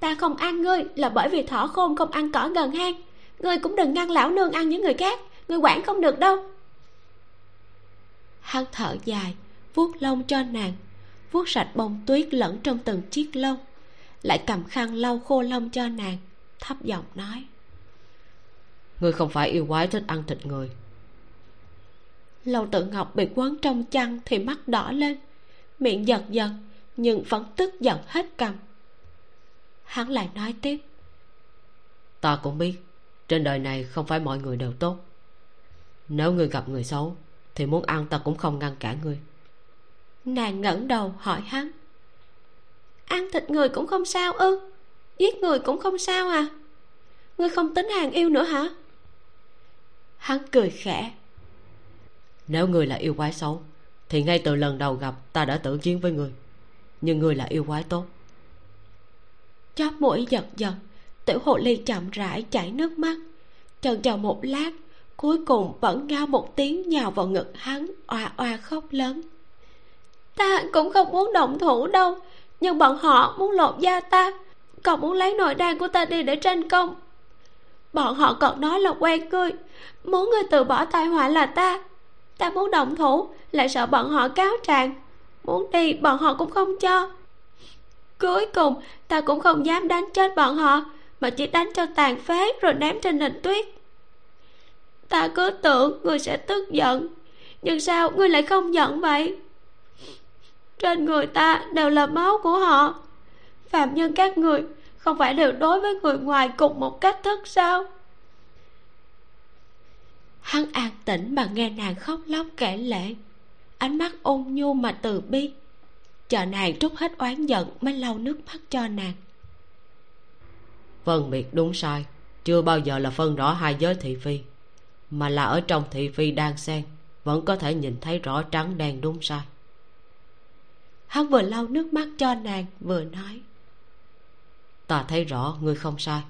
Ta không ăn ngươi là bởi vì thỏ khôn không ăn cỏ gần hang. Ngươi cũng đừng ngăn lão nương ăn những người khác. Ngươi quản không được đâu. Hắn thở dài vuốt lông cho nàng. Vuốt sạch bông tuyết lẫn trong từng chiếc lông. Lại cầm khăn lau khô lông cho nàng thấp giọng nói. Ngươi không phải yêu quái thích ăn thịt người. Lâu tự ngọc bị quấn trong chăn thì mắt đỏ lên miệng giật giật nhưng vẫn tức giận hết cầm. Hắn lại nói tiếp. Ta cũng biết trên đời này không phải mọi người đều tốt. Nếu ngươi gặp người xấu thì muốn ăn ta cũng không ngăn cản ngươi. Nàng ngẩng đầu hỏi hắn. Ăn thịt người cũng không sao ư? Giết người cũng không sao à? Ngươi không tính hàng yêu nữa hả? Hắn cười khẽ. Nếu ngươi là yêu quái xấu thì ngay từ lần đầu gặp ta đã tử chiến với ngươi nhưng ngươi là yêu quái tốt. Chóp mũi giật giật tiểu hồ ly chậm rãi chảy nước mắt. Chần chờ một lát, cuối cùng vẫn ngao một tiếng nhào vào ngực hắn oà oà khóc lớn. Ta cũng không muốn động thủ đâu, nhưng bọn họ muốn lột da ta, còn muốn lấy nội đan của ta đi để tranh công. Bọn họ còn nói là quen ngươi, muốn ngươi từ bỏ tai họa là ta. Ta muốn động thủ, lại sợ bọn họ cáo trạng muốn đi bọn họ cũng không cho. Cuối cùng, ta cũng không dám đánh chết bọn họ, mà chỉ đánh cho tàn phế rồi ném trên nền tuyết. Ta cứ tưởng ngươi sẽ tức giận, nhưng sao ngươi lại không giận vậy? Trên người ta đều là máu của họ. Phạm nhân các người không phải đều đối với người ngoài cùng một cách thức sao? Hắn an tĩnh mà nghe nàng khóc lóc kể lệ ánh mắt ôn nhu mà từ bi. Chờ nàng trút hết oán giận mới lau nước mắt cho nàng. Phân biệt đúng sai chưa bao giờ là phân rõ hai giới thị phi mà là ở trong thị phi đang xen vẫn có thể nhìn thấy rõ trắng đen đúng sai. Hắn vừa lau nước mắt cho nàng vừa nói. Ta thấy rõ ngươi không sai.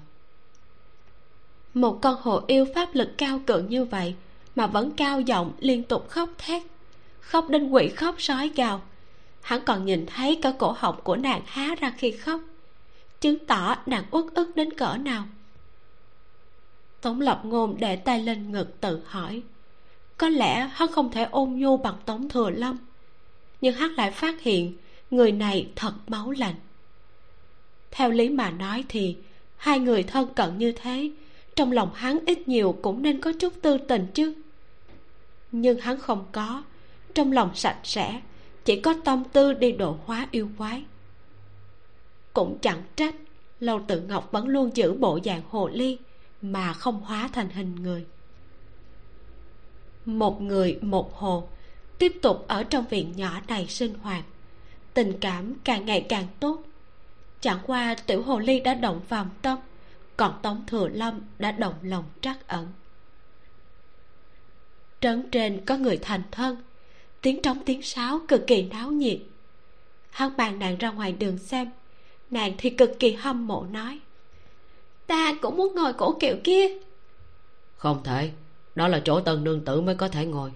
Một con hồ yêu pháp lực cao cường như vậy mà vẫn cao giọng liên tục khóc thét khóc đến quỷ khóc sói gào. Hắn còn nhìn thấy cả cổ họng của nàng há ra khi khóc, chứng tỏ nàng uất ức đến cỡ nào. Tống lập ngôn để tay lên ngực tự hỏi, có lẽ hắn không thể ôn nhu bằng tống thừa lâm, nhưng hắn lại phát hiện người này thật máu lạnh. Theo lý mà nói thì, hai người thân cận như thế, trong lòng hắn ít nhiều cũng nên có chút tư tình chứ. Nhưng hắn không có trong lòng sạch sẽ, chỉ có tâm tư đi độ hóa yêu quái. Cũng chẳng trách lâu tự ngọc vẫn luôn giữ bộ dạng hồ ly mà không hóa thành hình người. Một người một hồ tiếp tục ở trong viện nhỏ này sinh hoạt, tình cảm càng ngày càng tốt. Chẳng qua tiểu hồ ly đã động vào tâm, còn tống thừa lâm đã động lòng trắc ẩn. Trấn trên có người thành thân tiếng trống tiếng sáo cực kỳ náo nhiệt. Hắn bàn nàng ra ngoài đường xem. Nàng thì cực kỳ hâm mộ nói. Ta cũng muốn ngồi cổ kiệu kia. Không thể. Đó là chỗ tân nương tử mới có thể ngồi.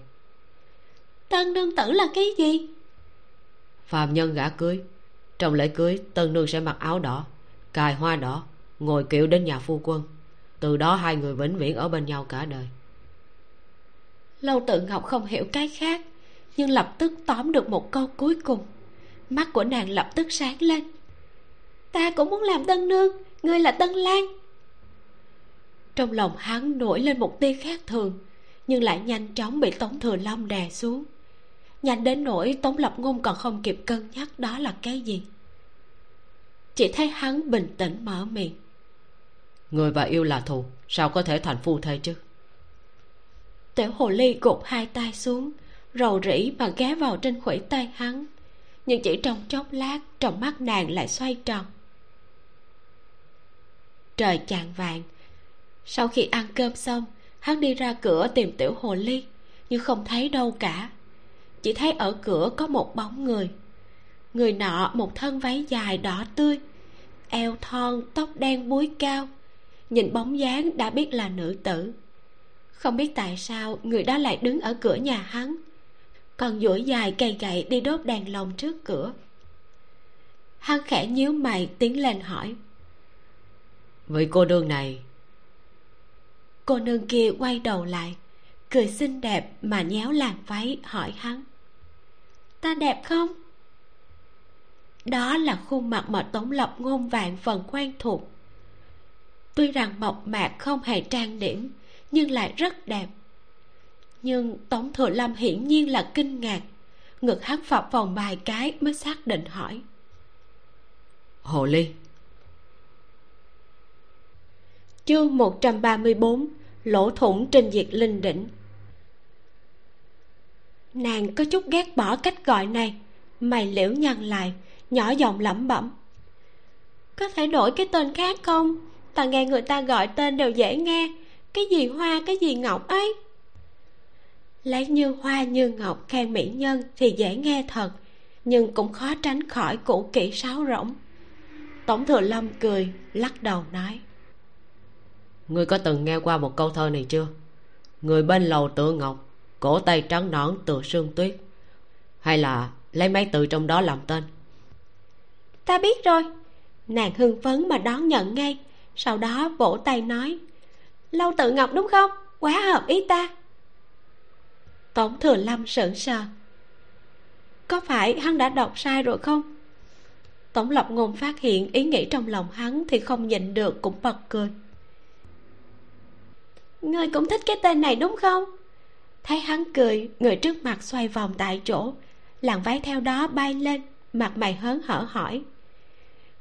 Tân nương tử là cái gì? Phàm nhân gả cưới. Trong lễ cưới tân nương sẽ mặc áo đỏ cài hoa đỏ ngồi kiệu đến nhà phu quân. Từ đó hai người vĩnh viễn ở bên nhau cả đời. Lâu tự ngọc không hiểu cái khác nhưng lập tức tóm được một câu cuối cùng. Mắt của nàng lập tức sáng lên. Ta cũng muốn làm tân nương ngươi là tân lan trong lòng hắn nổi lên một tia khác thường nhưng lại nhanh chóng bị tống thừa long đè xuống. Nhanh đến nỗi tống lập ngôn còn không kịp cân nhắc đó là cái gì. Chỉ thấy hắn bình tĩnh mở miệng. Người và yêu là thù sao có thể thành phu thê chứ? Tiểu hồ ly gục hai tay xuống rầu rĩ mà ghé vào trên khuỷu tay hắn. Nhưng chỉ trong chốc lát, trong mắt nàng lại xoay tròn. Trời chạng vàng. sau khi ăn cơm xong, hắn đi ra cửa tìm tiểu hồ ly, nhưng không thấy đâu cả. Chỉ thấy ở cửa có một bóng người. Người nọ một thân váy dài đỏ tươi, eo thon, tóc đen búi cao. Nhìn bóng dáng đã biết là nữ tử. Không biết tại sao người đó lại đứng ở cửa nhà hắn còn duỗi dài cây gậy đi đốt đèn lồng trước cửa. Hắn khẽ nhíu mày tiến lên hỏi. Vị cô đương này? Cô nương kia quay đầu lại cười xinh đẹp mà nhéo làn váy hỏi hắn. Ta đẹp không? Đó là khuôn mặt mà tống lập ngôn vạn phần quen thuộc. Tuy rằng mộc mạc không hề trang điểm nhưng lại rất đẹp nhưng tống thừa lâm hiển nhiên là kinh ngạc. Ngực hắn phập vòng vài cái mới xác định hỏi. Hồ ly. Chương 134 lỗ thủng trên diệt linh đỉnh. Nàng có chút ghét bỏ cách gọi này. Mày liễu nhăn lại nhỏ giọng lẩm bẩm. Có thể đổi cái tên khác không? Ta nghe người ta gọi tên đều dễ nghe. Cái gì hoa cái gì ngọc ấy lấy như hoa như ngọc khen mỹ nhân thì dễ nghe thật nhưng cũng khó tránh khỏi cũ kỹ sáo rỗng. Tổng thừa lâm cười lắc đầu nói. Ngươi có từng nghe qua một câu thơ này chưa? Người bên lầu tựa ngọc cổ tay trắng nõn tựa sương tuyết. Hay là lấy mấy từ trong đó làm tên? Ta biết rồi. Nàng hưng phấn mà đón nhận ngay sau đó vỗ tay nói. Lâu tự ngọc đúng không? Quá hợp ý ta tống thừa lâm sững sờ. Có phải hắn đã đọc sai rồi không? Tổng lập ngôn phát hiện ý nghĩ trong lòng hắn thì không nhịn được cũng bật cười. Ngươi cũng thích cái tên này đúng không? Thấy hắn cười, người trước mặt xoay vòng tại chỗ, làn váy theo đó bay lên, mặt mày hớn hở hỏi.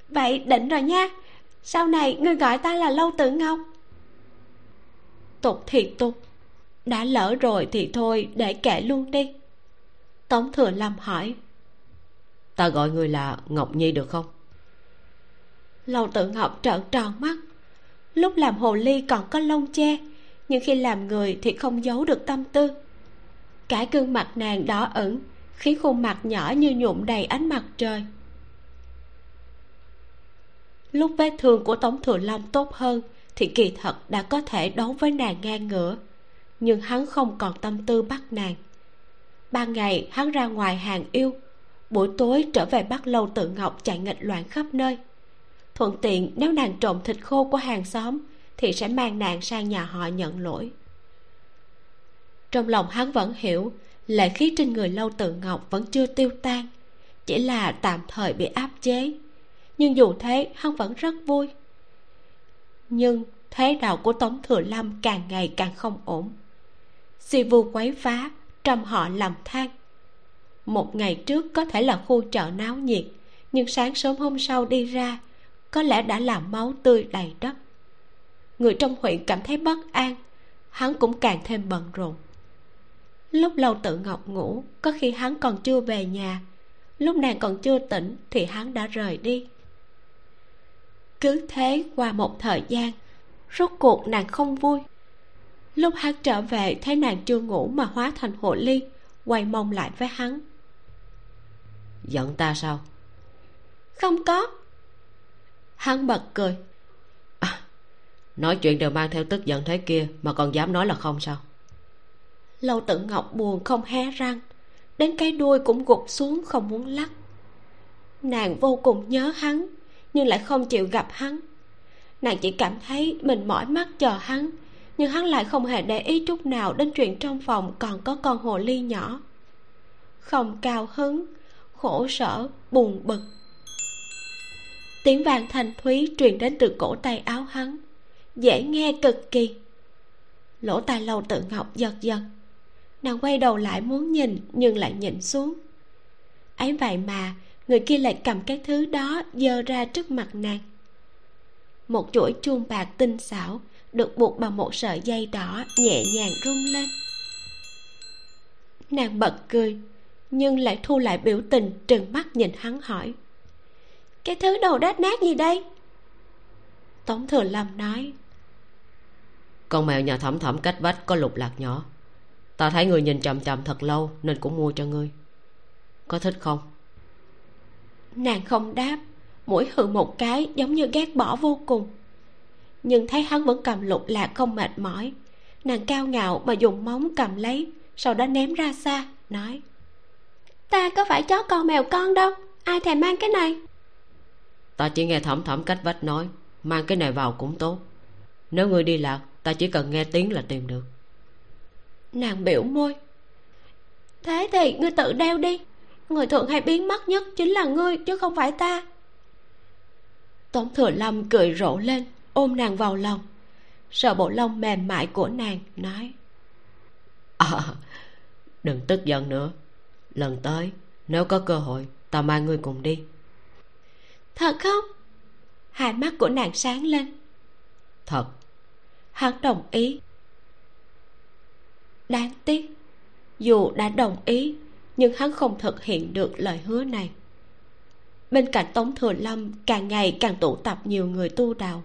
Vậy định rồi nha, sau này ngươi gọi ta là lâu tử ngọc. Tục thì tục đã lỡ rồi thì thôi để kệ luôn đi. Tống thừa lâm hỏi. Ta gọi người là ngọc nhi được không? Lâu tự ngọc trợn tròn mắt. Lúc làm hồ ly còn có lông che nhưng khi làm người thì không giấu được tâm tư. Cả gương mặt nàng đỏ ửng khiến khuôn mặt nhỏ như nhuộm đầy ánh mặt trời. Lúc vết thương của tống thừa long tốt hơn thì kỳ thật đã có thể đấu với nàng ngang ngửa nhưng hắn không còn tâm tư bắt nàng. Ban ngày, hắn ra ngoài hàng yêu. Buổi tối trở về bắt lâu tự ngọc chạy nghịch loạn khắp nơi. Thuận tiện, nếu nàng trộm thịt khô của hàng xóm, thì sẽ mang nàng sang nhà họ nhận lỗi. Trong lòng hắn vẫn hiểu, lệ khí trên người lâu tự ngọc vẫn chưa tiêu tan, chỉ là tạm thời bị áp chế. Nhưng dù thế, hắn vẫn rất vui. Nhưng thế đạo của tống thừa lâm càng ngày càng không ổn si vu quấy phá trăm họ làm than. Một ngày trước có thể là khu chợ náo nhiệt, nhưng sáng sớm hôm sau đi ra, có lẽ đã làm máu tươi đầy đất. Người trong huyện cảm thấy bất an, hắn cũng càng thêm bận rộn. Lúc lâu tự ngọc ngủ, có khi hắn còn chưa về nhà. Lúc nàng còn chưa tỉnh thì hắn đã rời đi. Cứ thế qua một thời gian, rốt cuộc nàng không vui lúc hắn trở về thấy nàng chưa ngủ mà hóa thành hồ ly quay mông lại với hắn. Giận ta sao? Không có. Hắn bật cười. À, nói chuyện đều mang theo tức giận thế kia mà còn dám nói là không sao? Lâu tự ngọc buồn không hé răng đến cái đuôi cũng gục xuống không muốn lắc. Nàng vô cùng nhớ hắn nhưng lại không chịu gặp hắn. Nàng chỉ cảm thấy mình mỏi mắt chờ hắn nhưng hắn lại không hề để ý chút nào đến chuyện trong phòng còn có con hồ ly nhỏ. Không cao hứng, khổ sở, buồn bực. Tiếng vàng thanh thúy truyền đến từ cổ tay áo hắn, dễ nghe cực kỳ. Lỗ tai lâu tự ngọc giật giật, nàng quay đầu lại muốn nhìn nhưng lại nhìn xuống. Ấy vậy mà, người kia lại cầm cái thứ đó giơ ra trước mặt nàng. Một chuỗi chuông bạc tinh xảo được buộc bằng một sợi dây đỏ nhẹ nhàng rung lên. Nàng bật cười nhưng lại thu lại biểu tình trừng mắt nhìn hắn hỏi cái thứ đầu đát nát gì đây? Tống thừa lâm nói con mèo nhà thẩm thẩm cách vách có lục lạc nhỏ. Ta thấy người nhìn chằm chằm thật lâu nên cũng mua cho ngươi. Có thích không? Nàng không đáp mũi hừ một cái giống như ghét bỏ vô cùng nhưng thấy hắn vẫn cầm lục lạc không mệt mỏi. Nàng cao ngạo mà dùng móng cầm lấy sau đó ném ra xa nói ta có phải chó con mèo con đâu ai thèm mang cái này? Ta chỉ nghe thẩm thẩm cách vách nói mang cái này vào cũng tốt. Nếu ngươi đi lạc ta chỉ cần nghe tiếng là tìm được. Nàng biểu môi thế thì ngươi tự đeo đi người thường hay biến mất nhất chính là ngươi chứ không phải ta. Tống thừa lâm cười rộ lên ôm nàng vào lòng. Sợ bộ lông mềm mại của nàng nói à, đừng tức giận nữa. Lần tới nếu có cơ hội ta mang ngươi cùng đi. Thật không? Hai mắt của nàng sáng lên. Thật. Hắn đồng ý. Đáng tiếc dù đã đồng ý nhưng hắn không thực hiện được lời hứa này. Bên cạnh tống thừa lâm càng ngày càng tụ tập nhiều người tu đạo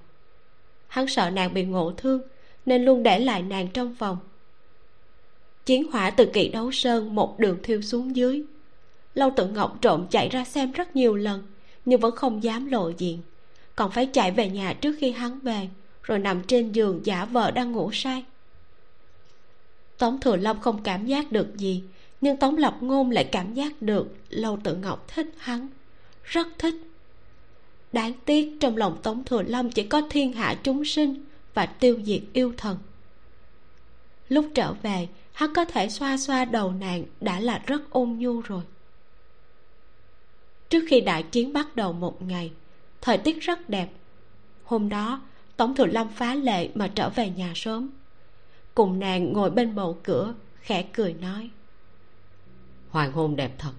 hắn sợ nàng bị ngộ thương, nên luôn để lại nàng trong phòng. Chiến hỏa từ kỳ đấu sơn một đường thiêu xuống dưới. Lâu tự ngọc trộm chạy ra xem rất nhiều lần, nhưng vẫn không dám lộ diện. Còn phải chạy về nhà trước khi hắn về, rồi nằm trên giường giả vờ đang ngủ say. Tống thừa long không cảm giác được gì, nhưng tống lập ngôn lại cảm giác được lâu tự ngọc thích hắn, rất thích đáng tiếc trong lòng tống thừa lâm chỉ có thiên hạ chúng sinh và tiêu diệt yêu thần. Lúc trở về hắn có thể xoa xoa đầu nàng đã là rất ôn nhu rồi. Trước khi đại chiến bắt đầu một ngày thời tiết rất đẹp. Hôm đó tống thừa lâm phá lệ mà trở về nhà sớm. Cùng nàng ngồi bên bầu cửa khẽ cười nói. Hoàng hôn đẹp thật.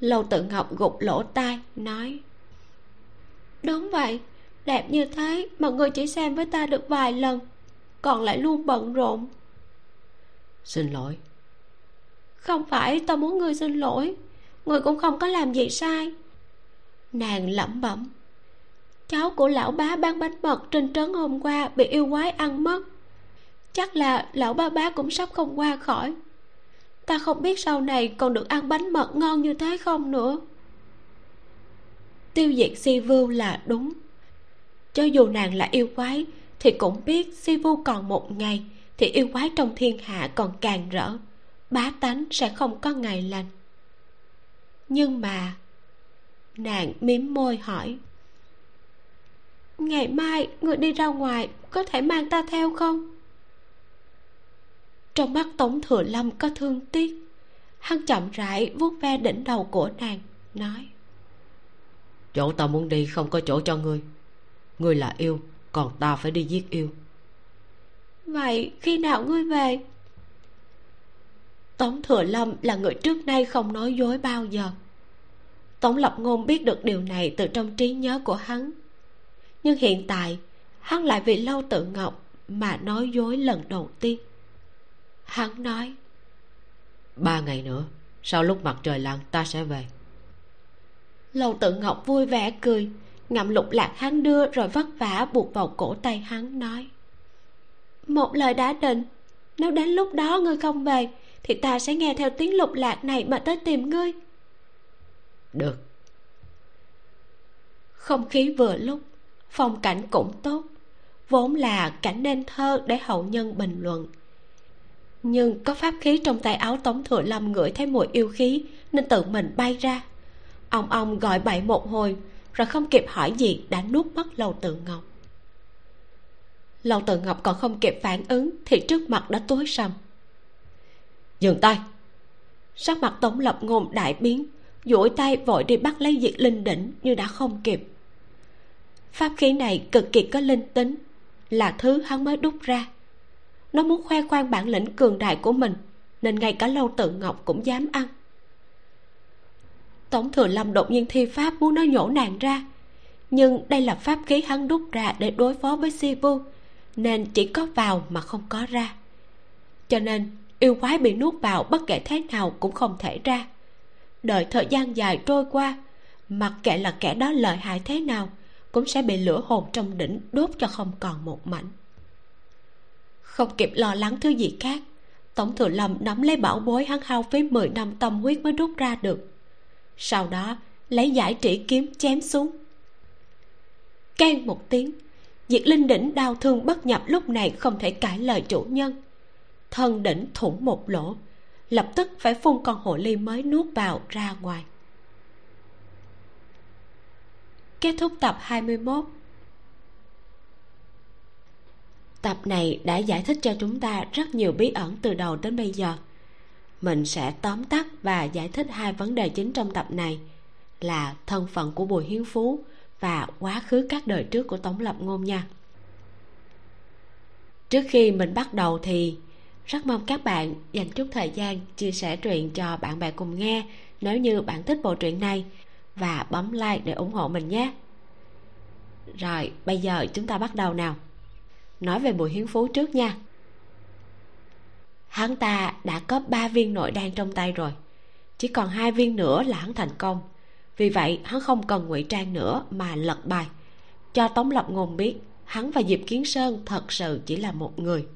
Lâu tự ngọc gục lỗ tai nói đúng vậy đẹp như thế mà ngươi chỉ xem với ta được vài lần còn lại luôn bận rộn. Xin lỗi. Không phải ta muốn ngươi xin lỗi ngươi cũng không có làm gì sai. Nàng lẩm bẩm. Cháu của lão bá bán bánh mật trên trấn hôm qua bị yêu quái ăn mất. Chắc là lão ba bá cũng sắp không qua khỏi. Ta không biết sau này còn được ăn bánh mật ngon như thế không nữa tiêu diệt si vưu là đúng. Cho dù nàng là yêu quái, thì cũng biết si vu còn một ngày, thì yêu quái trong thiên hạ còn càng rỡ. Bá tánh sẽ không có ngày lành. Nhưng mà, nàng mím môi hỏi, ngày mai người đi ra ngoài có thể mang ta theo không? Trong mắt tống thừa lâm có thương tiếc, hắn chậm rãi vuốt ve đỉnh đầu của nàng, nói chỗ ta muốn đi không có chỗ cho ngươi. Ngươi là yêu còn ta phải đi giết yêu. Vậy khi nào ngươi về? Tống thừa lâm là người trước nay không nói dối bao giờ. Tống lập ngôn biết được điều này từ trong trí nhớ của hắn. Nhưng hiện tại hắn lại vì lâu tự ngọc mà nói dối lần đầu tiên. Hắn nói ba ngày nữa sau lúc mặt trời lặn ta sẽ về lâu tự ngọc vui vẻ cười. Ngậm lục lạc hắn đưa rồi vất vả buộc vào cổ tay hắn nói. Một lời đã định. Nếu đến lúc đó ngươi không về thì ta sẽ nghe theo tiếng lục lạc này mà tới tìm ngươi. Được. Không khí vừa lúc phong cảnh cũng tốt. Vốn là cảnh nên thơ để hậu nhân bình luận. Nhưng có pháp khí trong tay áo tống thừa lâm ngửi thấy mùi yêu khí nên tự mình bay ra ông ông gọi bậy một hồi, rồi không kịp hỏi gì, đã nuốt mất lầu tự ngọc. Lầu tự ngọc còn không kịp phản ứng, thì trước mặt đã tối sầm. Dừng tay! Sắc mặt tống lập ngôn đại biến, duỗi tay vội đi bắt lấy diệt linh đỉnh như đã không kịp. Pháp khí này cực kỳ có linh tính, là thứ hắn mới đúc ra. Nó muốn khoe khoang bản lĩnh cường đại của mình, nên ngay cả lâu tự ngọc cũng dám ăn tống thừa lâm đột nhiên thi pháp muốn nó nhổ nàng ra. Nhưng đây là pháp khí hắn đúc ra để đối phó với si vu nên chỉ có vào mà không có ra. Cho nên, yêu quái bị nuốt vào bất kể thế nào cũng không thể ra. Đợi thời gian dài trôi qua, mặc kệ là kẻ đó lợi hại thế nào, cũng sẽ bị lửa hồn trong đỉnh đốt cho không còn một mảnh. Không kịp lo lắng thứ gì khác tổng thừa lâm nắm lấy bảo bối hắn hao phí 10 năm tâm huyết mới rút ra được sau đó, lấy giải trĩ kiếm chém xuống. Keng một tiếng, diệt linh đỉnh đau thương bất nhập lúc này không thể cãi lời chủ nhân. Thân đỉnh thủng một lỗ, lập tức phải phun con hồ ly mới nuốt vào ra ngoài. Kết thúc tập 21 tập này đã giải thích cho chúng ta rất nhiều bí ẩn từ đầu đến bây giờ mình sẽ tóm tắt và giải thích hai vấn đề chính trong tập này là thân phận của bùi hiến phú và quá khứ các đời trước của tống lập ngôn nha. Trước khi mình bắt đầu thì rất mong các bạn dành chút thời gian chia sẻ truyện cho bạn bè cùng nghe nếu như bạn thích bộ truyện này và bấm like để ủng hộ mình nhé. Rồi, bây giờ chúng ta bắt đầu nào. Nói về bùi hiến phú trước nha hắn ta đã có ba viên nội đan trong tay rồi. Chỉ còn hai viên nữa là hắn thành công. Vì vậy, hắn không cần ngụy trang nữa mà lật bài. Cho tống lập ngôn biết, hắn và diệp kiến sơn thật sự chỉ là một người.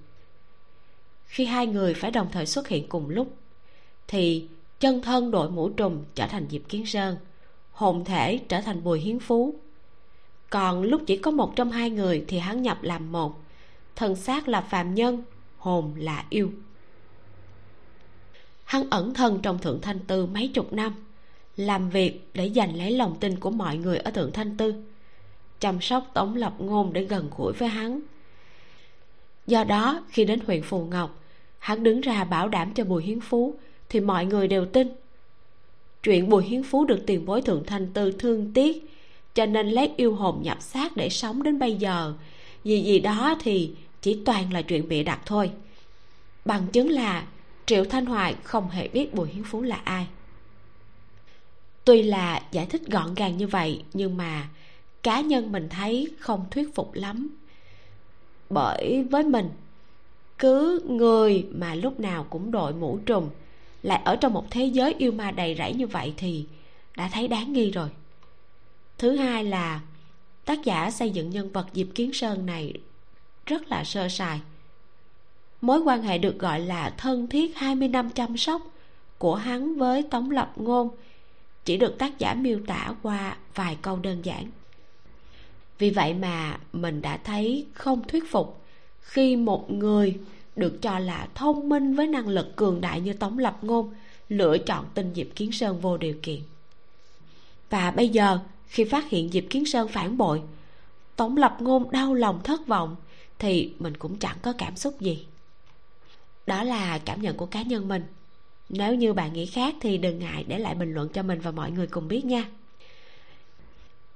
Khi hai người phải đồng thời xuất hiện cùng lúc, thì chân thân đội mũ trùm trở thành diệp kiến sơn, hồn thể trở thành bùi hiến phú. Còn lúc chỉ có một trong hai người thì hắn nhập làm một. Thần xác là phàm nhân, hồn là yêu hắn ẩn thân trong thượng thanh tư mấy chục năm, làm việc để giành lấy lòng tin của mọi người ở thượng thanh tư, chăm sóc, tống lập ngôn để gần gũi với hắn. Do đó, khi đến huyện phù ngọc, hắn đứng ra bảo đảm cho bùi hiến phú, thì mọi người đều tin. Chuyện bùi hiến phú được tiền bối thượng thanh tư thương tiếc, cho nên lấy yêu hồn nhập xác để sống đến bây giờ. Gì gì đó thì chỉ toàn là chuyện bịa đặt thôi. Bằng chứng là triệu thanh hoài không hề biết bùi hiến phú là ai. Tuy là giải thích gọn gàng như vậy, nhưng mà cá nhân mình thấy không thuyết phục lắm. Bởi với mình, cứ người mà lúc nào cũng đội mũ trùm, lại ở trong một thế giới yêu ma đầy rẫy như vậy thì đã thấy đáng nghi rồi. Thứ hai là tác giả xây dựng nhân vật diệp kiến sơn này rất là sơ sài mối quan hệ được gọi là thân thiết 20 năm chăm sóc của hắn với tống lập ngôn chỉ được tác giả miêu tả qua vài câu đơn giản. Vì vậy mà mình đã thấy không thuyết phục khi một người được cho là thông minh với năng lực cường đại như tống lập ngôn lựa chọn tin diệp kiến sơn vô điều kiện. Và bây giờ, khi phát hiện diệp kiến sơn phản bội, tống lập ngôn đau lòng thất vọng thì mình cũng chẳng có cảm xúc gì đó là cảm nhận của cá nhân mình. Nếu như bạn nghĩ khác thì đừng ngại để lại bình luận cho mình và mọi người cùng biết nha.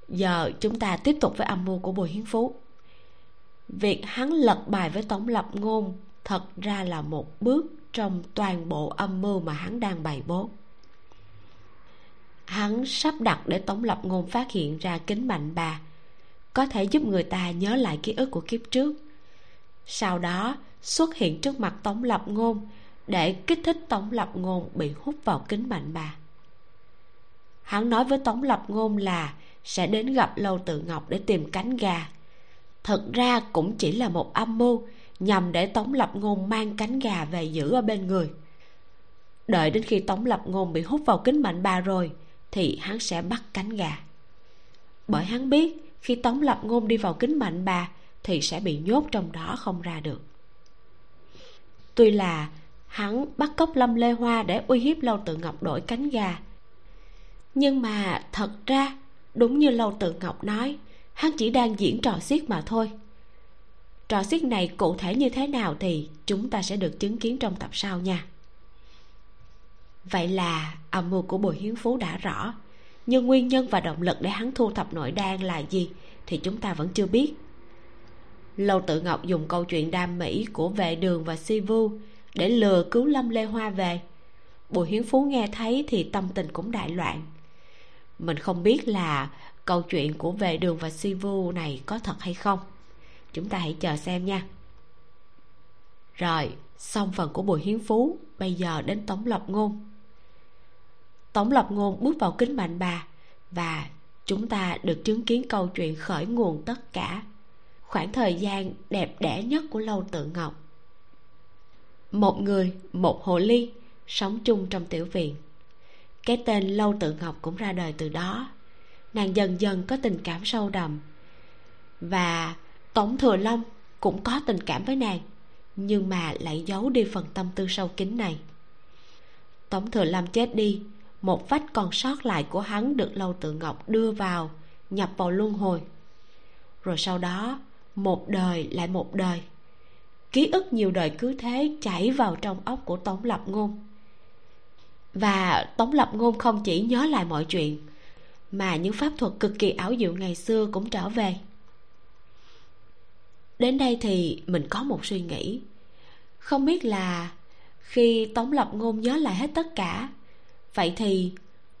Giờ chúng ta tiếp tục với âm mưu của bùi hiến phú. Việc hắn lật bài với tống lập ngôn thật ra là một bước trong toàn bộ âm mưu mà hắn đang bày bố. Hắn sắp đặt để tống lập ngôn phát hiện ra kính mạnh bà, có thể giúp người ta nhớ lại ký ức của kiếp trước. Sau đó xuất hiện trước mặt tống lập ngôn, để kích thích tống lập ngôn bị hút vào kính mạnh bà. Hắn nói với tống lập ngôn là sẽ đến gặp lâu tự ngọc để tìm cánh gà. Thật ra cũng chỉ là một âm mưu nhằm để tống lập ngôn mang cánh gà về giữ ở bên người. Đợi đến khi tống lập ngôn bị hút vào kính mạnh bà rồi, thì hắn sẽ bắt cánh gà. Bởi hắn biết khi tống lập ngôn đi vào kính mạnh bà, thì sẽ bị nhốt trong đó không ra được tuy là hắn bắt cóc lâm lê hoa để uy hiếp lâu tự ngọc đổi cánh gà. Nhưng mà thật ra, đúng như lâu tự ngọc nói, hắn chỉ đang diễn trò xiết mà thôi. Trò xiết này cụ thể như thế nào thì chúng ta sẽ được chứng kiến trong tập sau nha. Vậy là âm mưu của bùi hiến phú đã rõ, nhưng nguyên nhân và động lực để hắn thu thập nội đan là gì thì chúng ta vẫn chưa biết lâu tự ngọc dùng câu chuyện đam mỹ của vệ đường và si vu để lừa cứu lâm lê hoa về. Bùi hiến phú nghe thấy thì tâm tình cũng đại loạn. Mình không biết là câu chuyện của vệ đường và si vu này có thật hay không. Chúng ta hãy chờ xem nha. Rồi, xong phần của bùi hiến phú, bây giờ đến tống lập ngôn. Tống lập ngôn bước vào kính mạnh bà và chúng ta được chứng kiến câu chuyện khởi nguồn tất cả khoảng thời gian đẹp đẽ nhất của lâu tự ngọc. Một người, một hồ ly, sống chung trong tiểu viện. Cái tên lâu tự ngọc cũng ra đời từ đó. Nàng dần dần có tình cảm sâu đậm. Và tống thừa long cũng có tình cảm với nàng, nhưng mà lại giấu đi phần tâm tư sâu kín này. Tống thừa long chết đi, một vách còn sót lại của hắn được lâu tự ngọc đưa vào, nhập vào luân hồi. Rồi sau đó một đời lại một đời. Ký ức nhiều đời cứ thế chảy vào trong óc của tống lập ngôn. Và tống lập ngôn không chỉ nhớ lại mọi chuyện, mà những pháp thuật cực kỳ ảo diệu ngày xưa cũng trở về. Đến đây thì mình có một suy nghĩ. Không biết là khi tống lập ngôn nhớ lại hết tất cả, vậy thì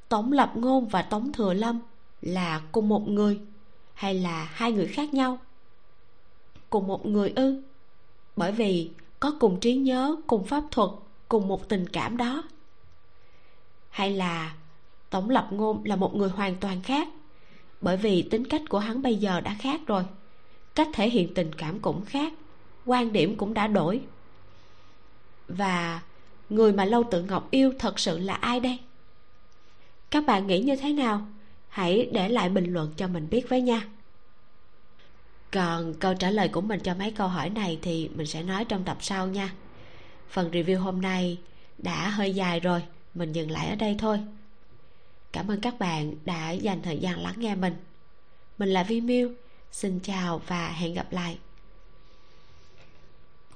tống lập ngôn và tống thừa lâm là cùng một người hay là hai người khác nhau? Cùng một người ư. Bởi vì có cùng trí nhớ, cùng pháp thuật, cùng một tình cảm đó. Hay là tổng lập ngôn là một người hoàn toàn khác, bởi vì tính cách của hắn bây giờ đã khác rồi. Cách thể hiện tình cảm cũng khác, quan điểm cũng đã đổi. Và người mà lâu tự ngọc yêu thật sự là ai đây? Các bạn nghĩ như thế nào? Hãy để lại bình luận cho mình biết với nha còn câu trả lời của mình cho mấy câu hỏi này thì mình sẽ nói trong tập sau nha. Phần review hôm nay đã hơi dài rồi, mình dừng lại ở đây thôi. Cảm ơn các bạn đã dành thời gian lắng nghe mình. Mình là vi miu, xin chào và hẹn gặp lại.